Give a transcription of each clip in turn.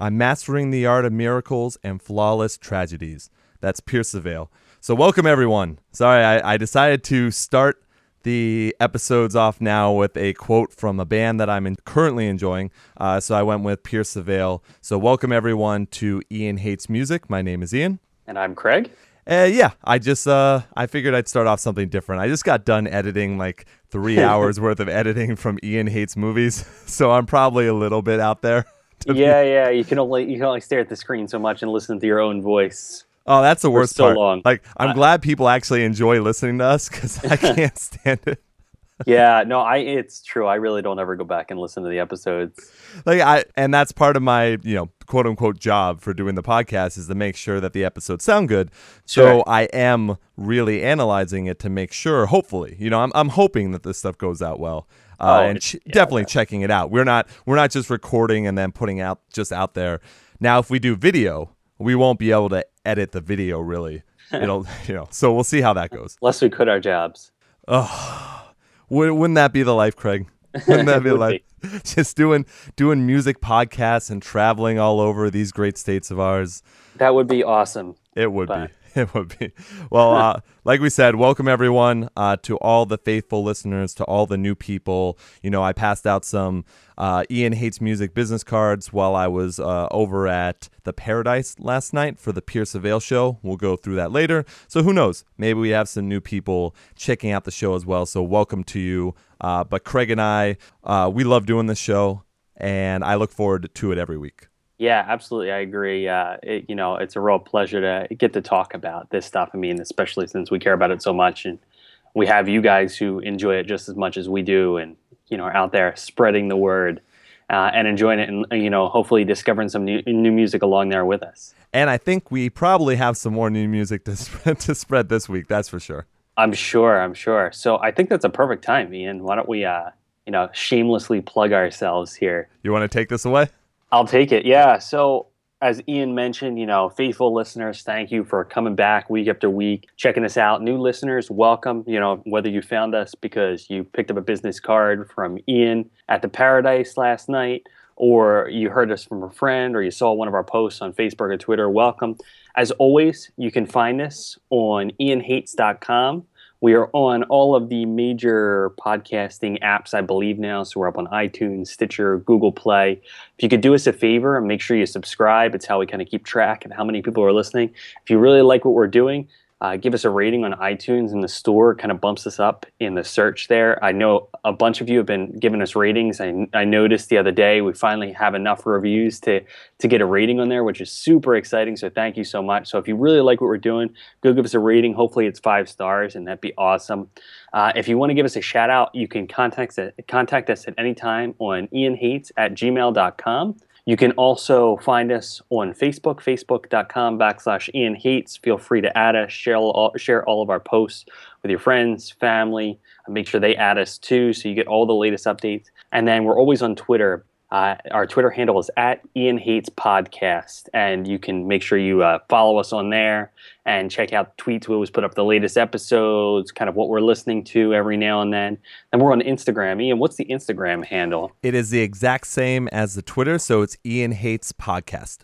I'm mastering the art of miracles and flawless tragedies. That's Pierce the Veil. So, welcome everyone. Sorry, I, I decided to start the episodes off now with a quote from a band that I'm in, currently enjoying. Uh, so, I went with Pierce the Veil. So, welcome everyone to Ian Hates Music. My name is Ian. And I'm Craig. Uh, yeah, I just uh, I figured I'd start off something different. I just got done editing like three hours worth of editing from Ian Hates Movies, so I'm probably a little bit out there. Yeah, yeah. You can only you can only stare at the screen so much and listen to your own voice. Oh, that's the worst so part. Long. Like, I'm uh, glad people actually enjoy listening to us because I can't stand it. yeah, no, I it's true. I really don't ever go back and listen to the episodes. Like I and that's part of my, you know, quote unquote job for doing the podcast is to make sure that the episodes sound good. Sure. So I am really analyzing it to make sure, hopefully, you know, I'm I'm hoping that this stuff goes out well. Uh, oh, and ch- yeah, definitely yeah. checking it out. We're not we're not just recording and then putting out just out there. Now, if we do video, we won't be able to edit the video really. It'll you know. So we'll see how that goes. Unless we quit our jobs. Oh, wouldn't that be the life, Craig? Wouldn't that be like just doing doing music podcasts and traveling all over these great states of ours? That would be awesome. It would but. be. It would be. Well, uh, like we said, welcome everyone uh, to all the faithful listeners, to all the new people. You know, I passed out some uh, Ian Hates Music business cards while I was uh, over at the Paradise last night for the Pierce Veil show. We'll go through that later. So who knows? Maybe we have some new people checking out the show as well. So welcome to you. Uh, but Craig and I, uh, we love doing this show, and I look forward to it every week. Yeah, absolutely. I agree. Uh, it, you know, it's a real pleasure to get to talk about this stuff. I mean, especially since we care about it so much, and we have you guys who enjoy it just as much as we do, and you know, are out there spreading the word uh, and enjoying it, and you know, hopefully discovering some new new music along there with us. And I think we probably have some more new music to spread, to spread this week. That's for sure. I'm sure. I'm sure. So I think that's a perfect time, Ian. Why don't we, uh, you know, shamelessly plug ourselves here? You want to take this away? I'll take it. Yeah. So as Ian mentioned, you know, faithful listeners, thank you for coming back week after week, checking us out. New listeners, welcome. You know, whether you found us because you picked up a business card from Ian at the Paradise last night, or you heard us from a friend, or you saw one of our posts on Facebook or Twitter, welcome. As always, you can find us on ianhates.com. We are on all of the major podcasting apps, I believe now. So we're up on iTunes, Stitcher, Google Play. If you could do us a favor and make sure you subscribe, it's how we kind of keep track of how many people are listening. If you really like what we're doing, uh, give us a rating on iTunes in the store. Kind of bumps us up in the search there. I know a bunch of you have been giving us ratings. I, I noticed the other day we finally have enough reviews to to get a rating on there, which is super exciting. So thank you so much. So if you really like what we're doing, go give us a rating. Hopefully it's five stars, and that'd be awesome. Uh, if you want to give us a shout out, you can contact contact us at any time on ianhates at gmail.com. You can also find us on Facebook, facebook.com backslash Ian Hates. Feel free to add us, share all, share all of our posts with your friends, family. Make sure they add us too so you get all the latest updates. And then we're always on Twitter uh, our Twitter handle is at Ian Hates Podcast, and you can make sure you uh, follow us on there and check out tweets. We always put up the latest episodes, kind of what we're listening to every now and then. And we're on Instagram. Ian, what's the Instagram handle? It is the exact same as the Twitter, so it's Ian Hates Podcast.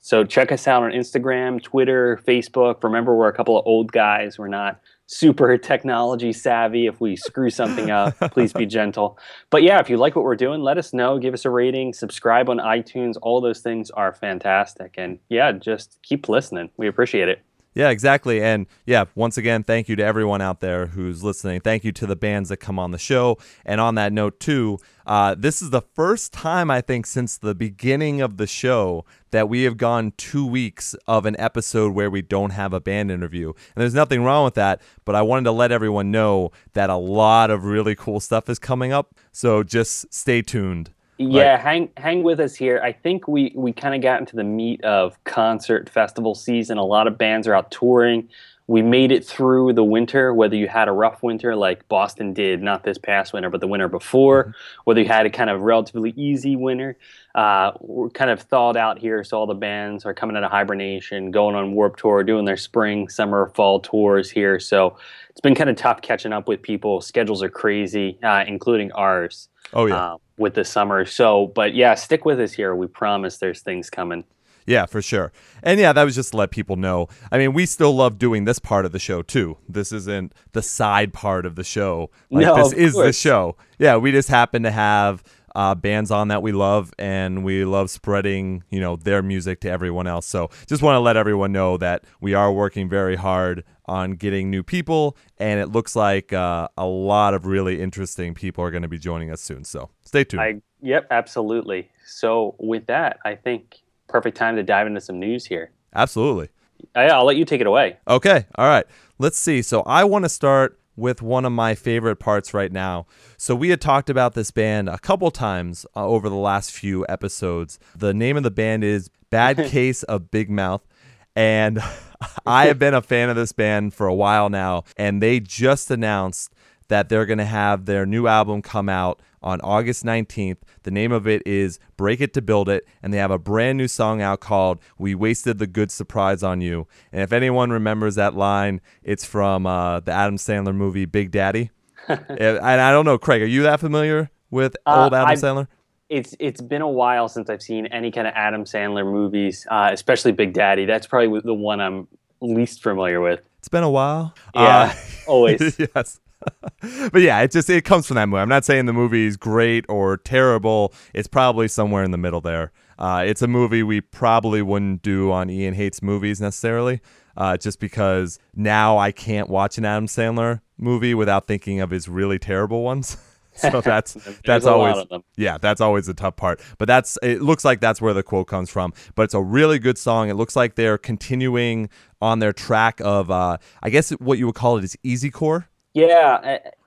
So check us out on Instagram, Twitter, Facebook. Remember, we're a couple of old guys. We're not super technology savvy. If we screw something up, please be gentle. But yeah, if you like what we're doing, let us know. Give us a rating, subscribe on iTunes. All those things are fantastic. And yeah, just keep listening. We appreciate it. Yeah, exactly. And yeah, once again, thank you to everyone out there who's listening. Thank you to the bands that come on the show. And on that note, too, uh, this is the first time I think since the beginning of the show that we have gone two weeks of an episode where we don't have a band interview. And there's nothing wrong with that, but I wanted to let everyone know that a lot of really cool stuff is coming up. So just stay tuned. Yeah, like, hang hang with us here. I think we we kind of got into the meat of concert festival season. A lot of bands are out touring. We made it through the winter, whether you had a rough winter like Boston did, not this past winter, but the winter before, mm-hmm. whether you had a kind of relatively easy winter. Uh, we're kind of thawed out here, so all the bands are coming out of hibernation, going on Warped Tour, doing their spring, summer, fall tours here. So it's been kind of tough catching up with people. Schedules are crazy, uh, including ours. Oh yeah. uh, with the summer. So, but yeah, stick with us here. We promise there's things coming. Yeah, for sure. And yeah, that was just to let people know. I mean, we still love doing this part of the show too. This isn't the side part of the show. Like No, this is the show. Yeah, we just happen to have uh, bands on that we love and we love spreading, you know, their music to everyone else. So, just want to let everyone know that we are working very hard on getting new people and it looks like uh, a lot of really interesting people are going to be joining us soon. So, stay tuned. I yep, absolutely. So with that, I think perfect time to dive into some news here. Absolutely. I, I'll let you take it away. Okay. All right. Let's see. So I want to start with one of my favorite parts right now. So we had talked about this band a couple times uh, over the last few episodes. The name of the band is Bad Case of Big Mouth. And I have been a fan of this band for a while now. And they just announced that they're going to have their new album come out on August 19th. The name of it is Break It to Build It, and they have a brand new song out called We Wasted the Good Surprise on You. And if anyone remembers that line, it's from uh, the Adam Sandler movie Big Daddy. and I don't know, Craig, are you that familiar with Uh, old Adam I've- Sandler? It's it's been a while since I've seen any kind of Adam Sandler movies, uh, especially Big Daddy. That's probably the one I'm least familiar with. It's been a while. Yeah, Uh, always. yes. but yeah, it just it comes from that movie. I'm not saying the movie is great or terrible. It's probably somewhere in the middle there. Uh, it's a movie we probably wouldn't do on Ian Hates movies necessarily, uh, just because now I can't watch an Adam Sandler movie without thinking of his really terrible ones. so that's that's always yeah, that's always the tough part. But that's it looks like that's where the quote comes from. But it's a really good song. It looks like they're continuing on their track of uh I guess what you would call it is easy core. Yeah,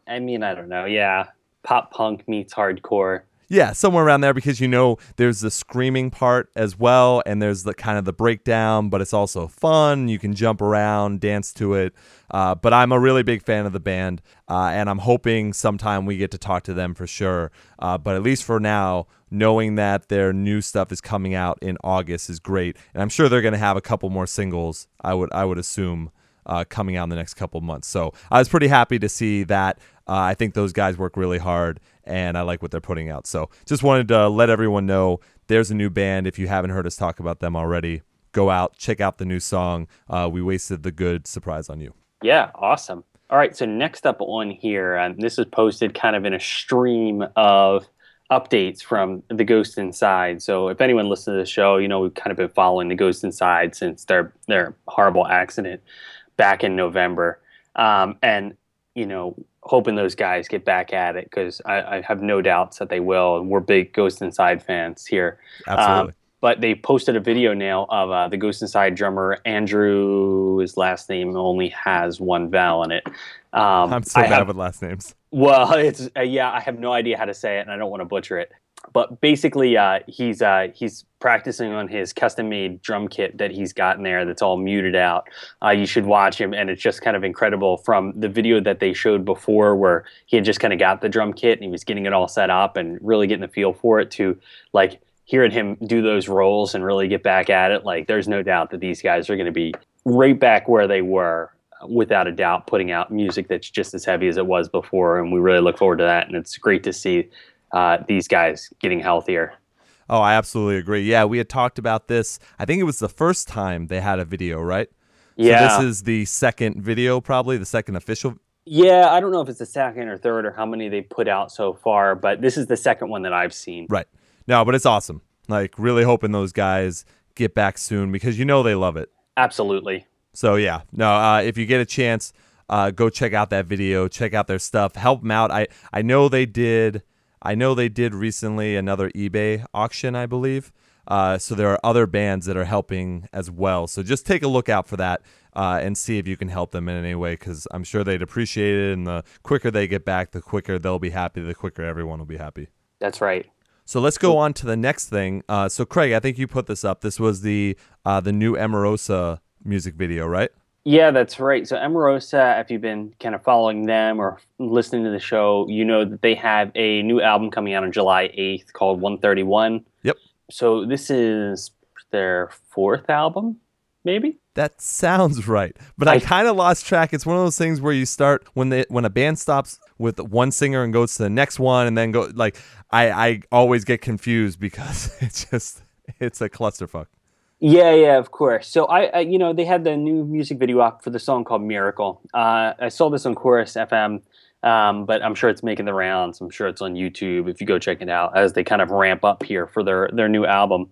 I, I mean, I don't know. Yeah, pop punk meets hardcore. Yeah, somewhere around there because you know there's the screaming part as well, and there's the kind of the breakdown, but it's also fun. You can jump around, dance to it. Uh, but I'm a really big fan of the band, uh, and I'm hoping sometime we get to talk to them for sure. Uh, but at least for now, knowing that their new stuff is coming out in August is great, and I'm sure they're going to have a couple more singles. I would I would assume uh, coming out in the next couple months. So I was pretty happy to see that. Uh, I think those guys work really hard, and I like what they're putting out. So just wanted to let everyone know there's a new band. If you haven't heard us talk about them already, go out, check out the new song. Uh, we wasted the good surprise on you. Yeah, awesome. All right, so next up on here, um, this is posted kind of in a stream of updates from the Ghost Inside. So if anyone listens to the show, you know we've kind of been following the Ghost Inside since their their horrible accident back in November, um, and you know hoping those guys get back at it because I, I have no doubts that they will. And we're big Ghost Inside fans here. Absolutely. Um, but they posted a video now of uh, the Ghost Inside drummer Andrew. His last name only has one vowel in it. Um, I'm so I bad have- with last names. well, it's uh, yeah, I have no idea how to say it, and I don't want to butcher it. But basically, uh, he's uh, he's practicing on his custom-made drum kit that he's got in there. That's all muted out. Uh, you should watch him, and it's just kind of incredible. From the video that they showed before, where he had just kind of got the drum kit and he was getting it all set up and really getting the feel for it, to like hearing him do those rolls and really get back at it. Like, there's no doubt that these guys are going to be right back where they were without a doubt putting out music that's just as heavy as it was before and we really look forward to that and it's great to see uh, these guys getting healthier Oh, I absolutely agree. Yeah, we had talked about this. I think it was the first time they had a video, right? yeah So this is the second video, probably the second official. yeah i don't know if it's the second or third or how many they put out so far but this is the second one that i've seen Right. No, but it's awesome. Like really hoping those guys get back soon because you know they love it. absolutely So yeah, no. Uh, if you get a chance, uh, go check out that video. Check out their stuff. Help them out. I I know they did. I know they did recently another eBay auction, I believe. Uh, so there are other bands that are helping as well. So just take a look out for that uh, and see if you can help them in any way because I'm sure they'd appreciate it. And the quicker they get back, the quicker they'll be happy. The quicker everyone will be happy. that's right So let's go on to the next thing. Uh, so Craig, I think you put this up. This was the uh, the new Emarosa music video, right? Yeah, that's right. So Emarosa, if you've been kind of following them or listening to the show, you know that they have a new album coming out on July 8th called 131. Yep. So this is their fourth album, maybe? That sounds right, but I, I- kind of lost track. It's one of those things where you start when they when a band stops with one singer and goes to the next one and then go like I I always get confused because it's just it's a clusterfuck. Yeah, yeah, of course. So I, I, you know, they had the new music video up for the song called "Miracle." Uh, I saw this on Chorus FM, um, but I'm sure it's making the rounds. I'm sure it's on YouTube if you go check it out as they kind of ramp up here for their their new album.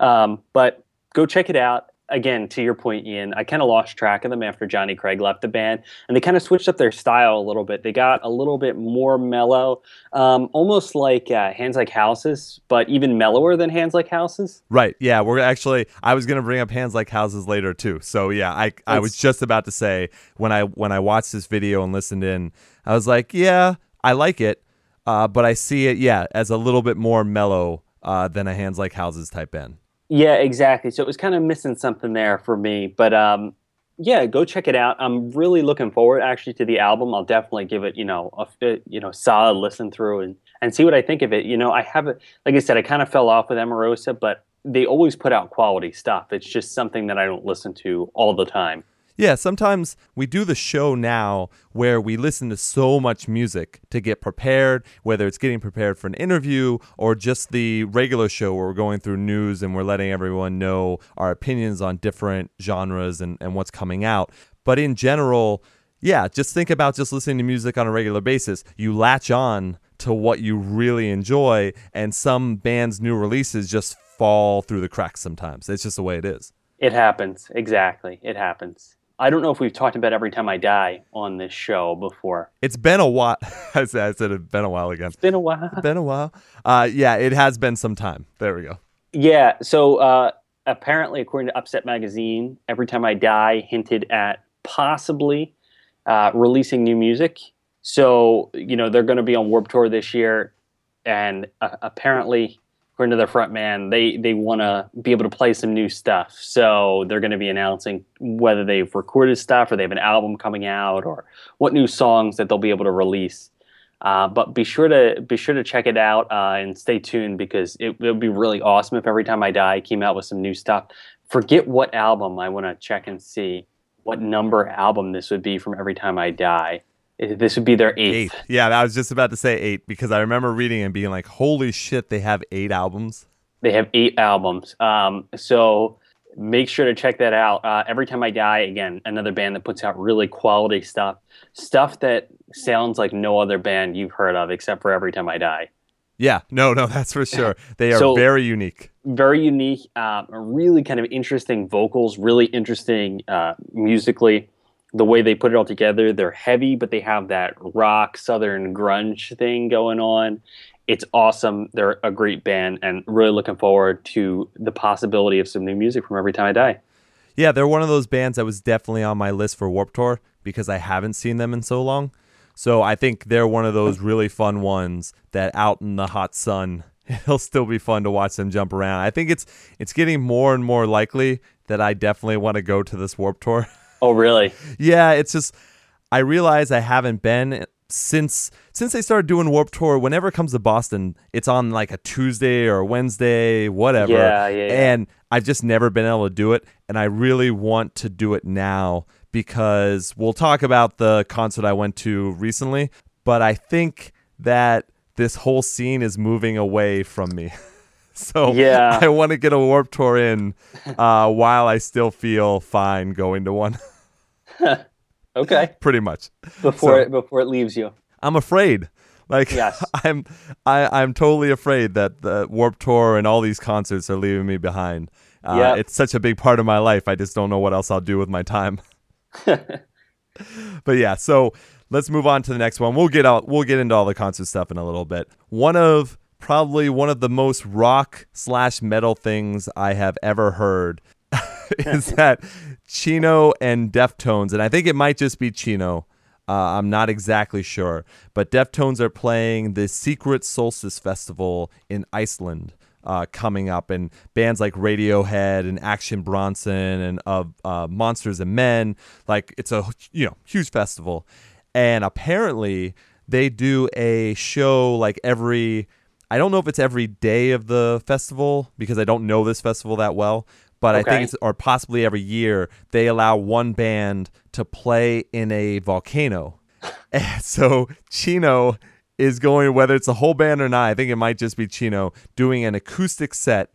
Um, but go check it out again, to your point, Ian, I kind of lost track of them after Johnny Craig left the band, and they kind of switched up their style a little bit. They got a little bit more mellow, um, almost like uh, Hands Like Houses, but even mellower than Hands Like Houses. Right. Yeah. We're actually. I was gonna bring up Hands Like Houses later too. So yeah, I I was just about to say when I when I watched this video and listened in, I was like, yeah, I like it, uh, but I see it, yeah, as a little bit more mellow uh, than a Hands Like Houses type band. Yeah, exactly. So it was kind of missing something there for me, but um, yeah, go check it out. I'm really looking forward actually to the album. I'll definitely give it, you know, a you know solid listen through and and see what I think of it. You know, I have. Like I said, I kind of fell off with Emarosa, but they always put out quality stuff. It's just something that I don't listen to all the time. Yeah, sometimes we do the show now where we listen to so much music to get prepared, whether it's getting prepared for an interview or just the regular show where we're going through news and we're letting everyone know our opinions on different genres and, and what's coming out. But in general, yeah, just think about just listening to music on a regular basis. You latch on to what you really enjoy, and some bands' new releases just fall through the cracks sometimes. It's just the way it is. It happens. Exactly. It happens. I don't know if we've talked about Every Time I Die on this show before. It's been a while. I said, I said it's been a while again. It's been a while. It's been a while. Uh, yeah, it has been some time. There we go. Yeah. So uh, apparently, according to Upset Magazine, Every Time I Die hinted at possibly uh, releasing new music. So, you know, they're going to be on Warped Tour this year. And uh, apparently, according to their front man, they they want to be able to play some new stuff. So they're going to be announcing whether they've recorded stuff or they have an album coming out or what new songs that they'll be able to release. Uh, but be sure to be sure to check it out uh, and stay tuned because it, would be really awesome if every time I die came out with some new stuff. Forget what album I want to check and see what number album this would be from every time I die. This would be their eighth. eighth. Yeah, I was just about to say eight because I remember reading and being like, "Holy shit, they have eight albums." They have eight albums. Um, so make sure to check that out. Uh, Every time I die, again, another band that puts out really quality stuff, stuff that sounds like no other band you've heard of except for Every Time I Die. Yeah, no, no, that's for sure. They are so, very unique. Very unique. Uh, really kind of interesting vocals. Really interesting uh, musically the way they put it all together. They're heavy, but they have that rock southern grunge thing going on. It's awesome. They're a great band, and really looking forward to the possibility of some new music from Every Time I Die. Yeah, they're one of those bands that was definitely on my list for Warped Tour because I haven't seen them in so long. So I think they're one of those really fun ones that out in the hot sun, it'll still be fun to watch them jump around. I think it's it's getting more and more likely that I definitely want to go to this Warped Tour. Oh, really? yeah, it's just I realize I haven't been since since they started doing Warped Tour. Whenever it comes to Boston, it's on like a Tuesday or a Wednesday, whatever. Yeah, yeah, yeah. And I've just never been able to do it, and I really want to do it now because we'll talk about the concert I went to recently, but I think that this whole scene is moving away from me. So yeah. I want to get a Warped Tour in uh, while I still feel fine going to one. okay. Pretty much. Before so, it before it leaves you. I'm afraid. Like yes. I'm I, I'm totally afraid that the Warped Tour and all these concerts are leaving me behind. Uh, yep. it's such a big part of my life. I just don't know what else I'll do with my time. but yeah, so let's move on to the next one. We'll get out we'll get into all the concert stuff in a little bit. One of probably one of the most rock slash metal things I have ever heard is that Chino and Deftones, and I think it might just be Chino. Uh, I'm not exactly sure, but Deftones are playing the Secret Solstice Festival in Iceland uh, coming up, and bands like Radiohead and Action Bronson and uh, uh, Monsters and Men, like it's a you know huge festival, and apparently they do a show like every I don't know if it's every day of the festival because I don't know this festival that well, but okay. I think it's or possibly every year they allow one band to play in a volcano. And so Chino is going, whether it's a whole band or not, I think it might just be Chino doing an acoustic set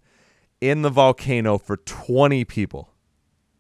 in the volcano for 20 people.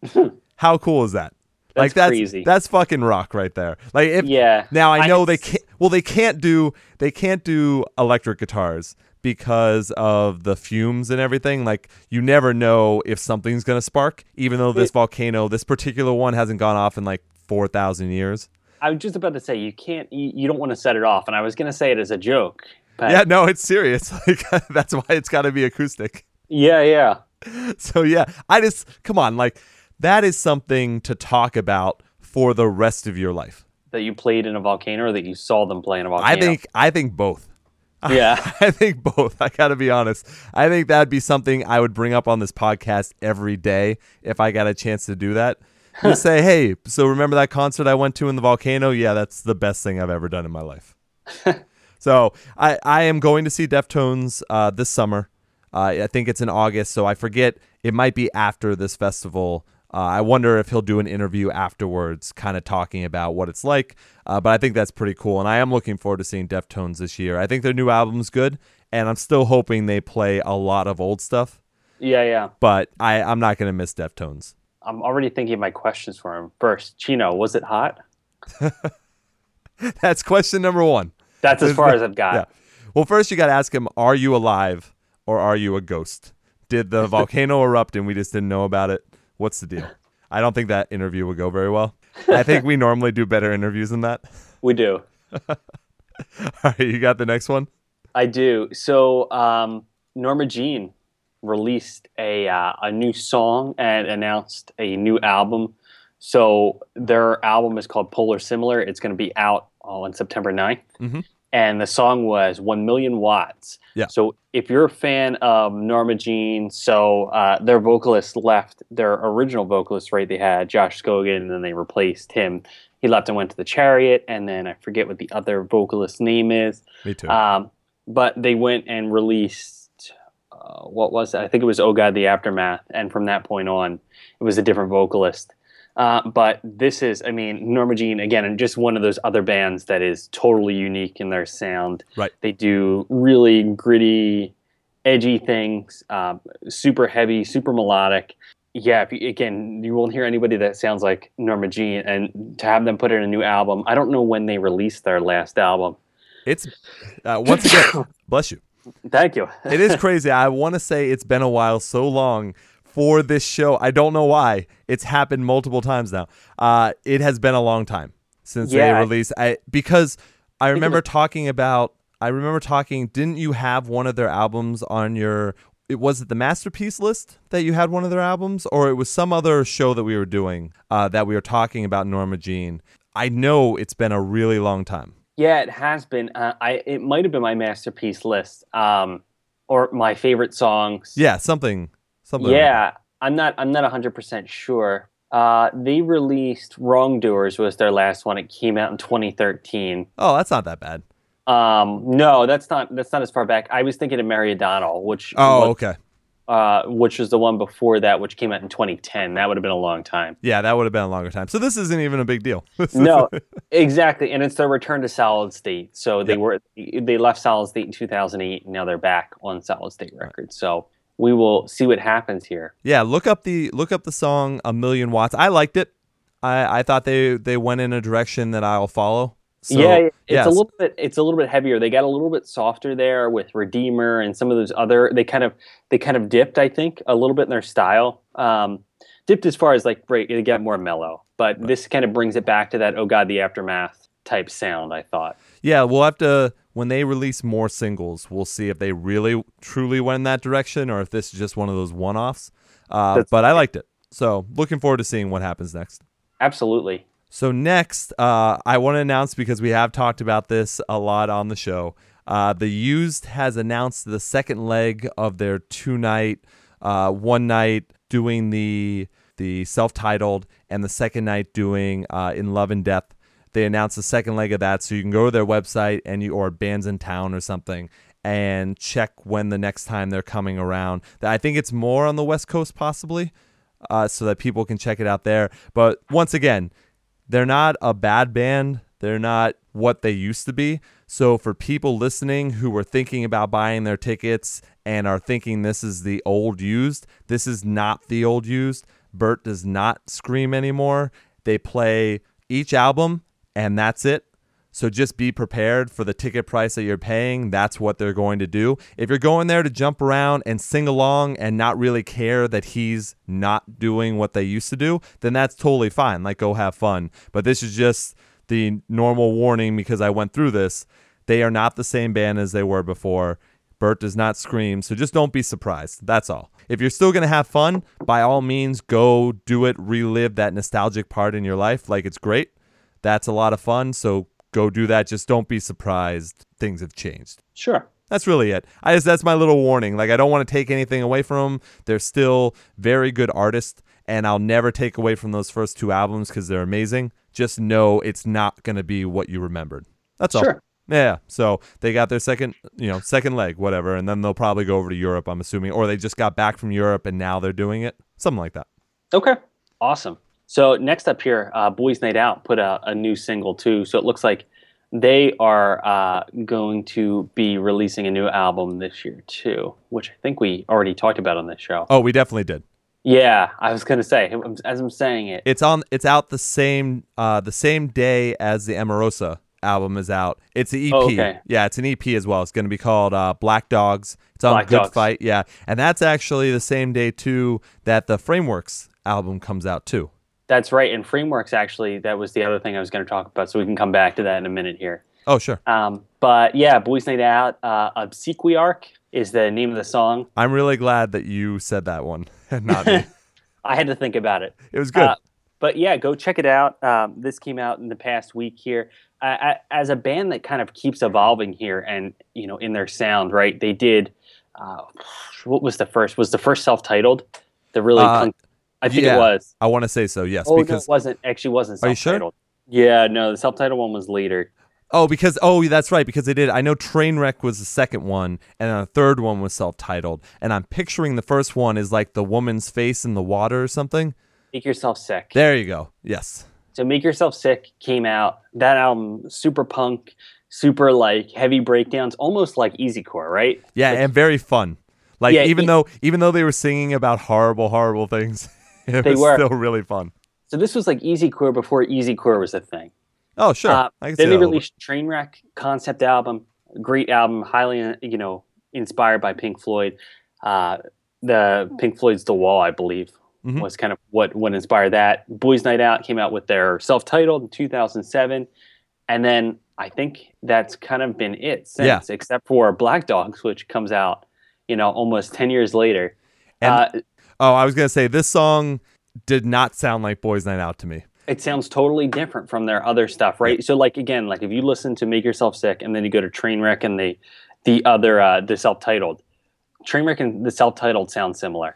Hmm. How cool is that? Like that's crazy. that's fucking rock right there. Like if Yeah. now I I know can they can't. Well, they can't do they can't do electric guitars because of the fumes and everything. Like you never know if something's gonna spark. Even though this It- volcano, this particular one, hasn't gone off in like four thousand years. I was just about to say you can't. You, you don't want to set it off, and I was going to say it as a joke. But Yeah, no, it's serious. Like that's why it's got to be acoustic. yeah, yeah. So yeah, I just come on, like that is something to talk about for the rest of your life. That you played in a volcano, or that you saw them play in a volcano. I think I think both. Yeah. I think both. I got to be honest. I think that'd be something I would bring up on this podcast every day if I got a chance to do that. Just say, "Hey, so remember that concert I went to in the volcano? Yeah, that's the best thing I've ever done in my life." so I I am going to see Deftones uh, this summer. Uh, I think it's in August, so I forget. It might be after this festival. Uh, I wonder if he'll do an interview afterwards, kind of talking about what it's like. Uh, but I think that's pretty cool, and I am looking forward to seeing Deftones this year. I think their new album's good, and I'm still hoping they play a lot of old stuff. Yeah, yeah. But I, I'm not going to miss Deftones. I'm already thinking of my questions for him. First, Chino, was it hot? That's question number one. That's as far as I've got. Yeah. Well, first you got to ask him: Are you alive or are you a ghost? Did the volcano erupt and we just didn't know about it? What's the deal? I don't think that interview would go very well. I think we normally do better interviews than that. We do. All right, you got the next one. I do. So, um, Norma Jean released a uh, a new song and announced a new album. So their album is called Polar Similar. It's going to be out on September 9th. Mhm. And the song was 1 Million Watts. Yeah. So if you're a fan of Norma Jean, so uh, their vocalist left, their original vocalist, right? They had Josh Scogin and then they replaced him. He left and went to the Chariot. And then I forget what the other vocalist's name is. Me too. Um, but they went and released uh, what was it? I think it was Oh God, the Aftermath, and from that point on, it was a different vocalist. Uh, but this is, I mean, Norma Jean again, and just one of those other bands that is totally unique in their sound. Right. They do really gritty, edgy things, um, super heavy, super melodic. Yeah, if you, again, you won't hear anybody that sounds like Norma Jean, and to have them put in a new album, I don't know when they released their last album. it's uh, once again, bless you. Thank you. It is crazy. I want to say it's been a while, so long for this show. I don't know why. It's happened multiple times now. Uh, it has been a long time since they released. I because I remember talking about. I remember talking. Didn't you have one of their albums on your? It was it the masterpiece list that you had one of their albums, or it was some other show that we were doing uh, that we were talking about Norma Jean. I know it's been a really long time. Yeah, it has been. Uh, I it might have been my masterpiece list, um, or my favorite songs. Yeah, something, something. like yeah. I'm not. I'm not 100 percent sure. Uh, they released "Wrongdoers" was their last one. It came out in 2013. Oh, that's not that bad. Um, no, that's not. That's not as far back. I was thinking of Meridional, which Oh, was, okay. uh, which was the one before that, which came out in 2010. That would have been a long time. Yeah, that would have been a longer time. So this isn't even a big deal. no, exactly, and it's their return to Solid State. So they Yeah. were they left Solid State in 2008, and now they're back on Solid State Records. So we will see what happens here. yeah, look up the look up the song "A Million Watts." I liked it. I I thought they they went in a direction that I'll follow. So, yeah, it's yes. a little bit it's a little bit heavier. They got a little bit softer there with Redeemer and some of those other. They kind of they kind of dipped, I think, a little bit in their style. Um, dipped as far as like right, it got more mellow, but this kind of brings it back to that oh god, the aftermath type sound. I thought. Yeah, we'll have to when they release more singles, we'll see if they really truly went in that direction or if this is just one of those one-offs. Uh, but I liked it. So looking forward to seeing what happens next. Absolutely. So next, uh, I want to announce because we have talked about this a lot on the show. Uh, the Used has announced the second leg of their two-night, uh, one night doing the the self-titled, and the second night doing uh, In Love and Death. They announced the second leg of that, so you can go to their website and you or Bands in Town or something and check when the next time they're coming around. I think it's more on the West Coast, possibly, uh, so that people can check it out there. But once again, they're not a bad band. They're not what they used to be. So for people listening who were thinking about buying their tickets and are thinking this is the old used, this is not the old used. Bert does not scream anymore. They play each album and that's it. So just be prepared for the ticket price that you're paying. That's what they're going to do. If you're going there to jump around and sing along and not really care that he's not doing what they used to do, then that's totally fine. Like, go have fun. But this is just the normal warning because I went through this. They are not the same band as they were before. Bert does not scream, so just don't be surprised. That's all. If you're still going to have fun, by all means, go do it, relive that nostalgic part in your life. Like, it's great. That's a lot of fun. So go do that. Just don't be surprised things have changed. Sure. That's really it. I just that's my little warning. Like I don't want to take anything away from them. They're still very good artists, and I'll never take away from those first two albums because they're amazing. Just know it's not going to be what you remembered. That's all. Sure. Yeah. So they got their second, you know, second leg, whatever, and then they'll probably go over to Europe. I'm assuming, or they just got back from Europe and now they're doing it, something like that. Okay. Awesome. So next up here, uh, Boys Night Out put out a new single too. So it looks like they are uh, going to be releasing a new album this year too, which I think we already talked about on this show. Oh, we definitely did. Yeah, I was gonna say as I'm saying it. It's on. It's out the same uh, the same day as the Emarosa album is out. It's an EP. Oh, okay. Yeah, it's an EP as well. It's going to be called uh, Black Dogs. It's on Black Good Dogs. Fight. Yeah, and that's actually the same day too that the Frameworks album comes out too. That's right. And Frameworks actually, that was the other thing I was going to talk about. So we can come back to that in a minute here. Oh sure. Um, but yeah, Boys Night Out, uh, Obsequiarch is the name of the song. I'm really glad that you said that one and not me. I had to think about it. It was good. Uh, but yeah, go check it out. Um, this came out in the past week here. Uh, as a band that kind of keeps evolving here, and you know, in their sound, right? They did. Uh, what was the first? Was the first self-titled? The really, Uh, punk- I think yeah, it was. I want to say so. Yes, Oh no, because it wasn't. Actually, wasn't Are you sure? self-titled. Yeah, no, the self-titled one was later. Oh, because oh, that's right. Because they did. I know Trainwreck was the second one, and then the third one was self-titled. And I'm picturing the first one is like the woman's face in the water or something. Make yourself sick. There you go. Yes. So Make Yourself Sick came out. That album, super punk, super like heavy breakdowns, almost like easycore, right? Yeah, Like, and very fun. Like Yeah, even though even though they were singing about horrible, horrible things, it They was were. still really fun. so this was like easycore before easycore was a thing. Oh sure, Uh, then they a little bit. released Trainwreck concept album, great album, highly you know inspired by Pink Floyd. Uh, the Pink Floyd's The Wall, I believe, Mhm. was kind of what what inspired that. Boys Night Out came out with their self-titled in 2007, and then I think that's kind of been it since, except for Black Dogs, which comes out you know almost 10 years later. And- uh, Oh, I was gonna say this song did not sound like Boys Night Out to me. it sounds totally different from their other stuff, right? So like again, like if you listen to Make Yourself Sick and then you go to Trainwreck and the the other uh the self-titled. Trainwreck and the self-titled sound similar.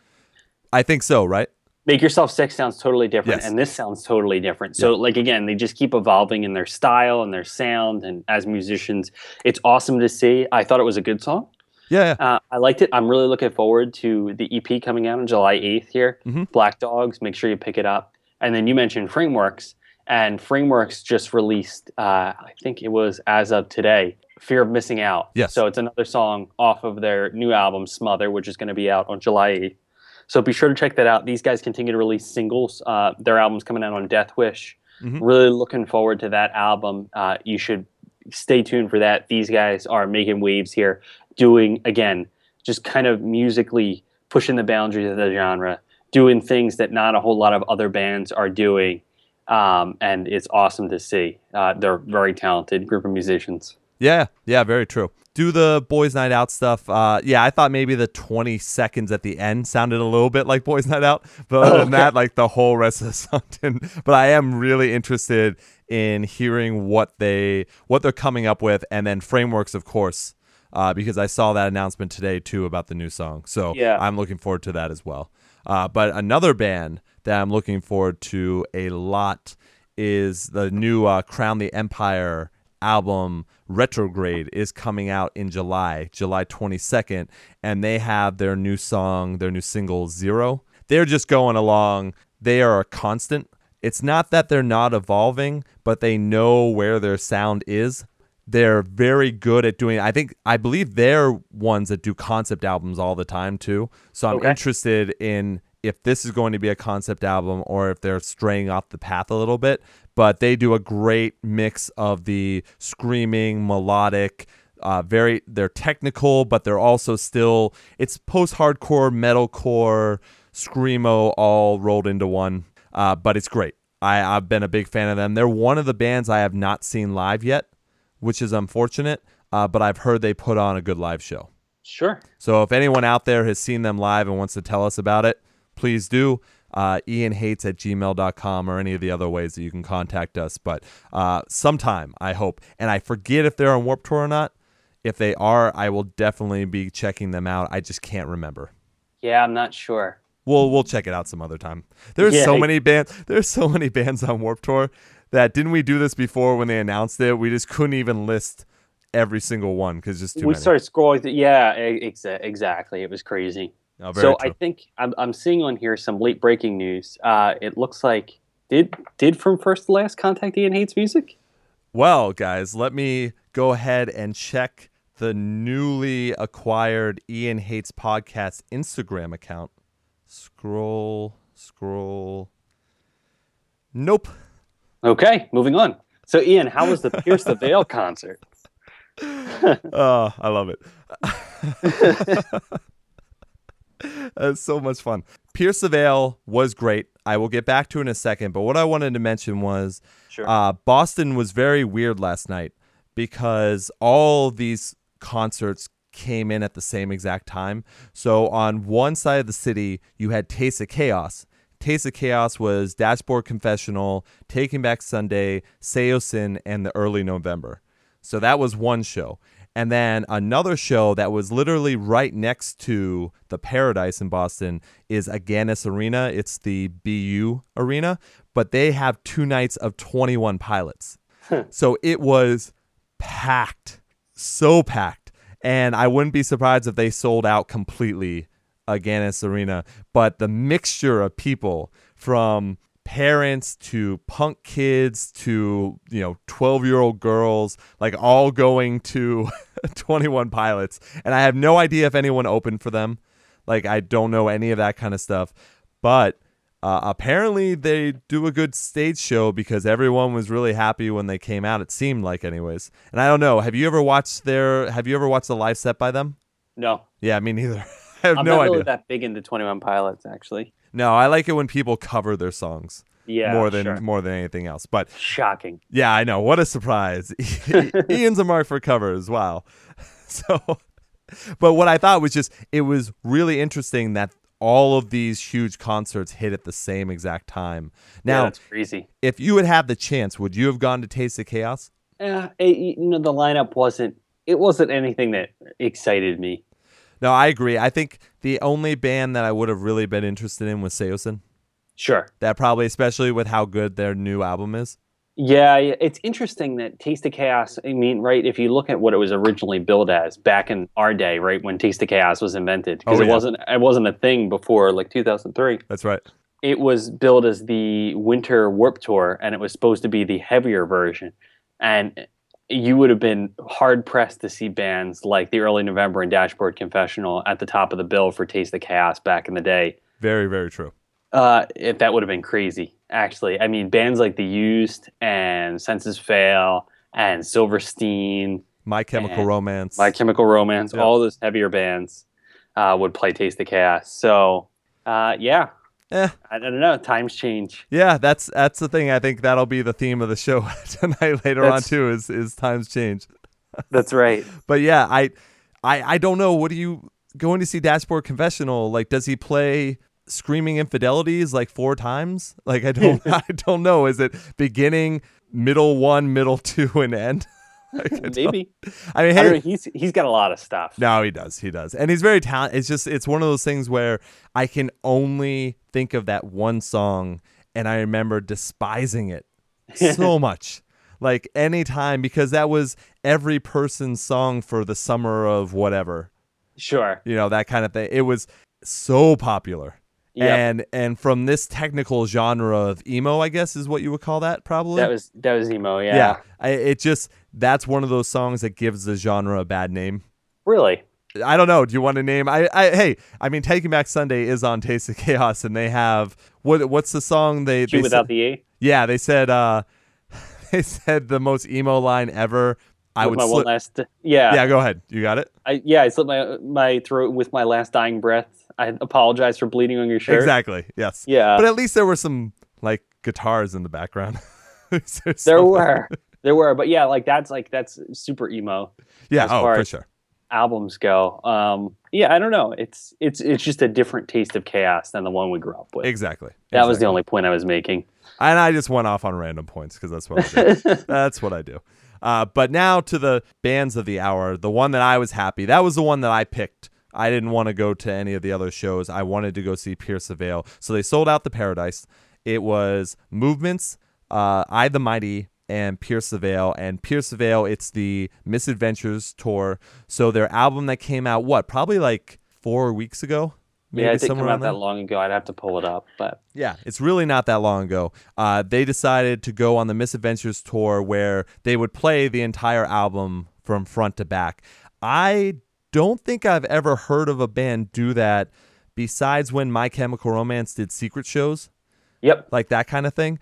I think so, right? Make Yourself Sick sounds totally different Yes. and this sounds totally different. So like again, they just keep evolving in their style and their sound and as musicians, it's awesome to see. I thought it was a good song. Yeah, yeah. Uh, I liked it. I'm really looking forward to the EP coming out on July 8th here. Mhm. Black Dogs, make sure you pick it up. And then you mentioned Frameworks, and Frameworks just released, uh, I think it was as of today, Fear of Missing Out. Yes. So it's another song off of their new album, Smother, which is going to be out on July 8th. So be sure to check that out. These guys continue to release singles. Uh, their album's coming out on Death Wish. Mhm. Really looking forward to that album. Uh, you should stay tuned for that. These guys are making waves here, doing again, just kind of musically pushing the boundaries of the genre, doing things that not a whole lot of other bands are doing, um, and it's awesome to see. Uh, they're a very talented group of musicians. Yeah, yeah, very true. Do the Boys Night Out stuff. Uh, yeah, I thought maybe the 20 seconds at the end sounded a little bit like Boys Night Out, but other than that, like the whole rest of the song didn't. But I am really interested in hearing what they what they're coming up with, and then frameworks, of course, uh, because I saw that announcement today too about the new song. So Yeah. I'm looking forward to that as well. Uh, but another band that I'm looking forward to a lot is the new uh, Crown the Empire album Retrograde is coming out in July, July 22nd, and they have their new song, their new single Zero. They're just going along. They are a constant. it's not that they're not evolving, but they know where their sound is. They're very good at doing. I think I believe they're ones that do concept albums all the time too. So I'm Okay. interested in if this is going to be a concept album or if they're straying off the path a little bit. But they do a great mix of the screaming, melodic, uh, very they're technical, but they're also still it's post-hardcore, metalcore, screamo all rolled into one. Uh, but it's great. I, I've been a big fan of them. They're one of the bands I have not seen live yet, which is unfortunate. Uh, but I've heard they put on a good live show. Sure. So if anyone out there has seen them live and wants to tell us about it, please do. Uh, Ian hates at gmail.com or any of the other ways that you can contact us. But uh, sometime, I hope. And I forget if they're on Warped Tour or not. If they are, I will definitely be checking them out. I just can't remember. Yeah, I'm not sure. We'll we'll check it out some other time. There's Yeah. so many bands. There's so many bands on Warped Tour that didn't we do this before when they announced it? We just couldn't even list every single one because just too we many. started scrolling. Through, yeah, exa- exactly. It was crazy. Oh, so true. I think I'm, I'm seeing on here some late breaking news. Uh, it looks like did did from first to last contact Ian hates music. Well, guys, let me go ahead and check the newly acquired Ian Hates Podcast Instagram account. Scroll, scroll. Nope. Okay, moving on. So Ian, how was the Pierce the Veil concert? Oh, I love it. It's so much fun. Pierce the Veil was great. I will get back to it in a second, but what I wanted to mention was Sure. uh, Boston was very weird last night because all these concerts came in at the same exact time. So on one side of the city, you had Taste of Chaos. Taste of Chaos was Dashboard Confessional, Taking Back Sunday, Saosin, and the early November. So that was one show. And then another show that was literally right next to the Paradise in Boston is Agganis Arena. It's the BU arena, but they have two nights of 21 pilots. Hmm. so it was packed, so packed. And I wouldn't be surprised if they sold out completely Agganis Arena. But the mixture of people from parents to punk kids to you know 12 year old girls like all going to 21 pilots and i have no idea if anyone opened for them. Like i don't know any of that kind of stuff. But uh, apparently they do a good stage show because everyone was really happy when they came out it seemed like anyways. And i don't know have you ever watched their have you ever watched a live set by them? No, yeah me neither have I'm no not idea really that big into Twenty One Pilots actually. no i like it when people cover their songs Yeah, more than sure. more than anything else but shocking. Yeah, I know. What a surprise. Ian's a mark for covers. Wow. So, but what I thought was just, it was really interesting that all of these huge concerts hit at the same exact time. yeah, Now, that's crazy. if you had had the chance, would you have gone to Taste of Chaos? Yeah, it, you know the lineup wasn't. It wasn't anything that excited me. No, I agree. I think the only band that I would have really been interested in was Saosin. Sure. That probably, especially with how good their new album is. Yeah, yeah, it's interesting that Taste of Chaos. I mean, right? If you look at what it was originally billed as back in our day, right when Taste of Chaos was invented, because Oh, it wasn't it wasn't a thing before like 2003. That's right. It was billed as the Winter Warped Tour, and it was supposed to be the heavier version. And you would have been hard pressed to see bands like the Early November and Dashboard Confessional at the top of the bill for Taste of Chaos back in the day. Very, very true. Uh, if that would have been crazy, actually. I mean, bands like The Used and Senses Fail and Silverstein, My Chemical Romance. My Chemical Romance, Yeah. all those heavier bands uh, would play Taste of Chaos. So, uh, yeah, Eh, I, don't know. Times change. Yeah, that's that's the thing. I think that'll be the theme of the show tonight. Later on, too, is is times change. That's right. But yeah, I, I, I don't know. What do you going to see Dashboard Confessional? Like, does he play Screaming Infidelities like four times? Like, I don't, I don't know. Is it beginning, middle one, middle two, and end? I Maybe. I mean, I know. He's he's got a lot of stuff. no, he does. He does. And he's very talented. It's just, it's one of those things where I can only think of that one song and I remember despising it so much. Like anytime, because that was every person's song for the summer of whatever, Sure. you know, that kind of thing. It was so popular. Yep. And and from this technical genre of emo, I guess is what you would call that probably. That was that was emo. Yeah. yeah. I, it just that's one of those songs that gives the genre a bad name. Really. I don't know. Do you want to name? I, I hey, I mean, Taking Back Sunday is on Taste of Chaos, and they have what? What's the song they? They without said, the E. yeah, they said. uh They said the most emo line ever. I With would my one slip. last. Yeah. yeah, go ahead. You got it. I, yeah. I slit my my throat with my last dying breath. I apologize for bleeding on your shirt. Exactly. Yes. Yeah. But at least there were some like guitars in the background. There were. There were, but yeah, like that's like that's super emo Yeah. Oh, for sure. albums go. Um, yeah, I don't know. It's it's it's just a different taste of chaos than the one we grew up with. Exactly. That was the only point I was making. And I just went off on random points because that's what I do. that's what I do. Uh, but now to the bands of the hour. The one that I was happy. That was the one that I picked. I didn't want to go to any of the other shows. I wanted to go see Pierce the Veil. So they sold out the Paradise. It was Movements, uh, I the Mighty, and Pierce the Veil. And Pierce the Veil, it's the Misadventures tour. So their album that came out, what, probably like four weeks ago? yeah, it didn't come out that long ago. I'd have to pull it up, but Yeah, it's really not that long ago. Uh, they decided to go on the Misadventures tour where they would play the entire album from front to back. I don't think I've ever heard of a band do that besides when My Chemical Romance did secret shows, yep, like that kind of thing.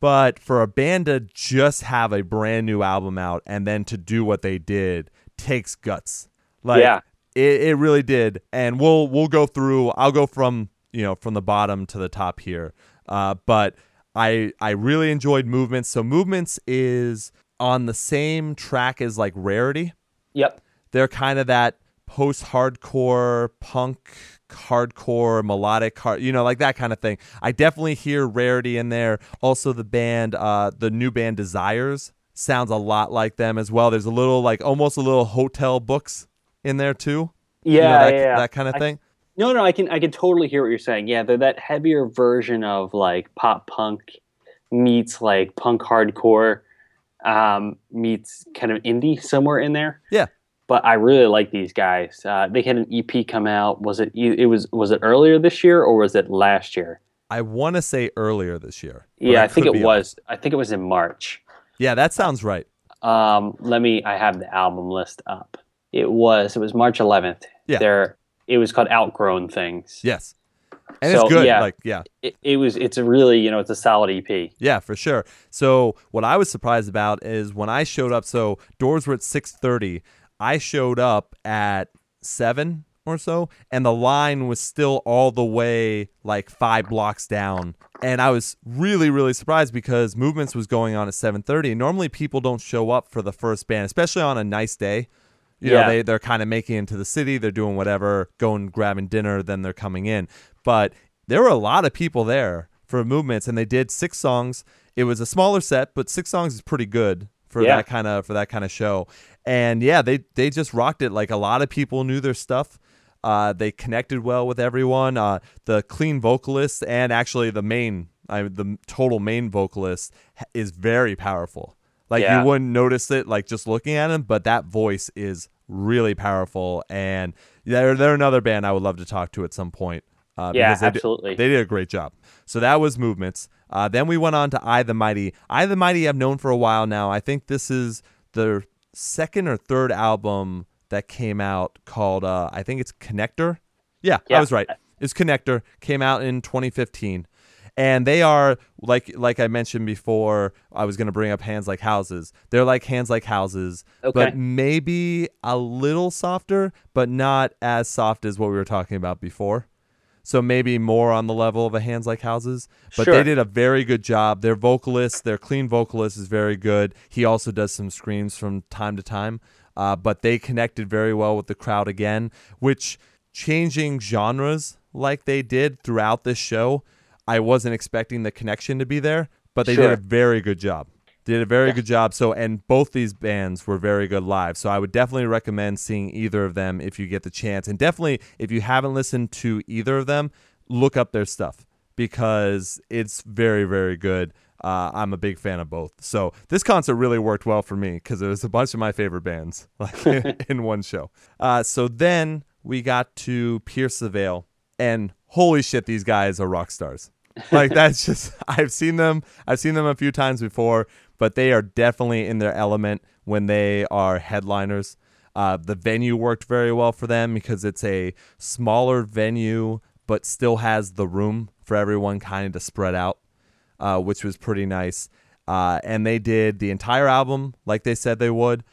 But for a band to just have a brand new album out and then to do what they did takes guts. Like, yeah, it, it really did. And we'll we'll go through i'll go from you know from the bottom to the top here. Uh, but i i really enjoyed movements. So movements is on the same track as like rarity. Yep, they're kind of that post-hardcore punk hardcore melodic hard you know like that kind of thing i definitely hear rarity in there also the band uh the new band desires sounds a lot like them as well there's a little like almost a little hotel books in there too yeah, you know, that, yeah, yeah. that kind of I- thing. No, no, I can I can totally hear what you're saying. Yeah, they're that heavier version of like pop punk meets like punk hardcore um, meets kind of indie somewhere in there. Yeah. But I really like these guys. Uh, they had an EP come out. Was it it was was it earlier this year or was it last year? I want to say earlier this year. Yeah, I, think it was. I think it was in March. Yeah, that sounds right. Um, let me. I have the album list up. It was. It was March 11th. Yeah. There. It was called Outgrown Things. Yes, and So, it's good. yeah. Like, yeah, It, it was. It's a really. You know. It's a solid EP. yeah, for sure. So what I was surprised about is when I showed up. So doors were at six thirty. I showed up at seven or so, and the line was still all the way like five blocks down. And I was really, really surprised because Movements was going on at seven thirty. Normally, people don't show up for the first band, especially on a nice day. You know, they they're kind of making it into the city. They're doing whatever, going grabbing dinner, then they're coming in. But there were a lot of people there for movements, and they did six songs. It was a smaller set, but six songs is pretty good for Yeah. that kind of for that kind of show. And yeah, they they just rocked it. Like a lot of people knew their stuff. Uh, they connected well with everyone. Uh, the clean vocalist and actually the main, I, the total main vocalist is very powerful. Like Yeah. you wouldn't notice it like just looking at him, but that voice is really powerful. And they're they're another band I would love to talk to at some point. Uh, Yeah, they did- absolutely. they did a great job. So that was movements. Uh, then we went on to I the Mighty. I the Mighty I've known for a while now. I think this is the second or third album that came out called uh, I think it's Connector. Yeah, I was right. It's Connector. Came out in 2015. And they are like like I mentioned before, I was gonna bring up hands like houses. They're like hands like houses, Okay. but maybe a little softer, but not as soft as what we were talking about before. So maybe more on the level of a hands like houses. But they did a very good job. Their vocalist, their clean vocalist is very good. He also does some screams from time to time. Uh, but they connected very well with the crowd again, which changing genres like they did throughout this show, I wasn't expecting the connection to be there, but they did a very good job. Did a very Yeah. good job. So, and both these bands were very good live. So, I would definitely recommend seeing either of them if you get the chance. And definitely, if you haven't listened to either of them, look up their stuff because it's very, very good. Uh, I'm a big fan of both. So, this concert really worked well for me because it was a bunch of my favorite bands like in one show. Uh, so then we got to Pierce the Veil. And holy shit, these guys are rock stars. Like that's just I've seen them. I've seen them a few times before, but they are definitely in their element when they are headliners. Uh, the venue worked very well for them because it's a smaller venue, but still has the room for everyone kind of to spread out, uh, which was pretty nice. Uh, and they did the entire album like they said they would.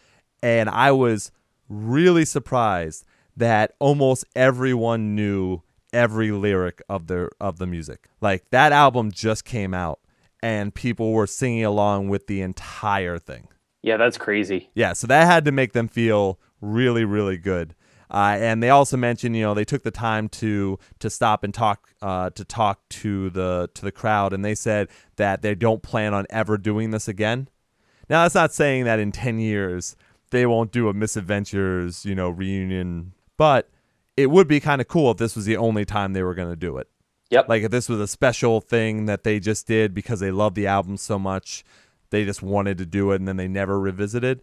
And I was really surprised that almost everyone knew every lyric of the of the music. Like that album just came out and people were singing along with the entire thing. Yeah, that's crazy. Yeah, so that had to make them feel really really good. Uh, and they also mentioned, you know, they took the time to to stop and talk uh, to talk to the to the crowd, and they said that they don't plan on ever doing this again. Now, that's not saying that in ten years they won't do a Misadventures, you know, reunion, but it would be kind of cool if this was the only time they were going to do it. Yep. Like if this was a special thing that they just did because they love the album so much, they just wanted to do it and then they never revisited.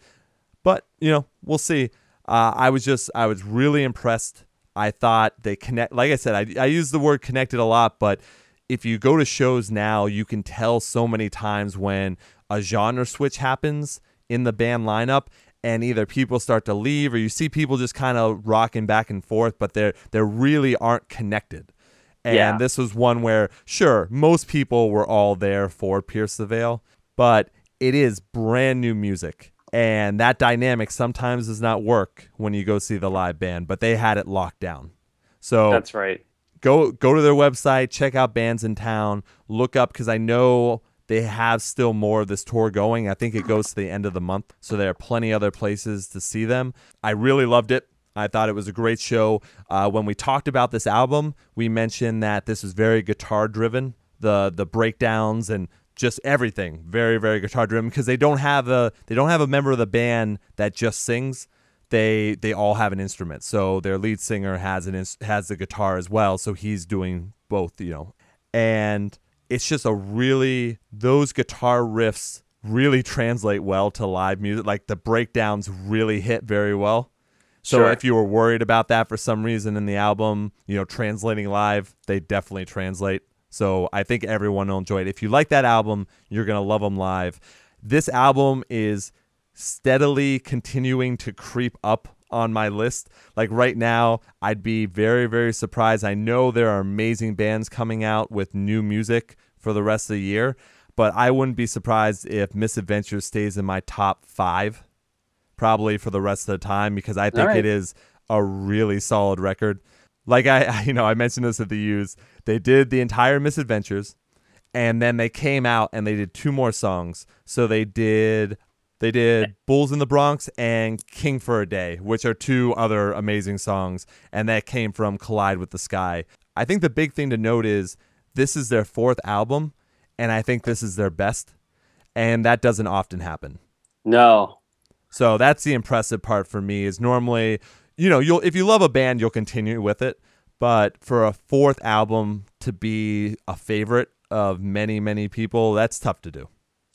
But, you know, we'll see. Uh, I was just, I was really impressed. I thought they connect, like I said, I, I use the word connected a lot, but if you go to shows now, you can tell so many times when a genre switch happens in the band lineup and either people start to leave or you see people just kind of rocking back and forth, but they're they really aren't connected. And Yeah. this was one where, sure, most people were all there for Pierce the Veil, but it is brand new music. And that dynamic sometimes does not work when you go see the live band, but they had it locked down. So That's right. go go to their website, check out bands in town, look up because I know they have still more of this tour going. I think it goes to the end of the month, so there are plenty other places to see them. I really loved it. I thought it was a great show. Uh, when we talked about this album, we mentioned that this was very guitar driven. The the breakdowns and just everything very very guitar driven because they don't have a they don't have a member of the band that just sings they they all have an instrument. So their lead singer has an has the guitar as well, so he's doing both, you know. And it's just a really those guitar riffs really translate well to live music. Like the breakdowns really hit very well. So Sure. if you were worried about that for some reason in the album, you know, translating live, they definitely translate. So I think everyone will enjoy it. If you like that album, you're gonna love them live. This album is steadily continuing to creep up on my list. Like right now, I'd be very, very surprised. I know there are amazing bands coming out with new music for the rest of the year, but I wouldn't be surprised if Misadventure stays in my top five probably for the rest of the time because I think right. it is a really solid record. Like I, you know, I mentioned this at the U's. They did the entire Misadventures, and then they came out and they did two more songs. So they did they did Bulls in the Bronx and King for a Day, which are two other amazing songs, and that came from Collide with the Sky. I think the big thing to note is this is their fourth album, and I think this is their best, and that doesn't often happen. No. So that's the impressive part for me is normally, you know, you'll if you love a band, you'll continue with it. But for a fourth album to be a favorite of many, many people, that's tough to do.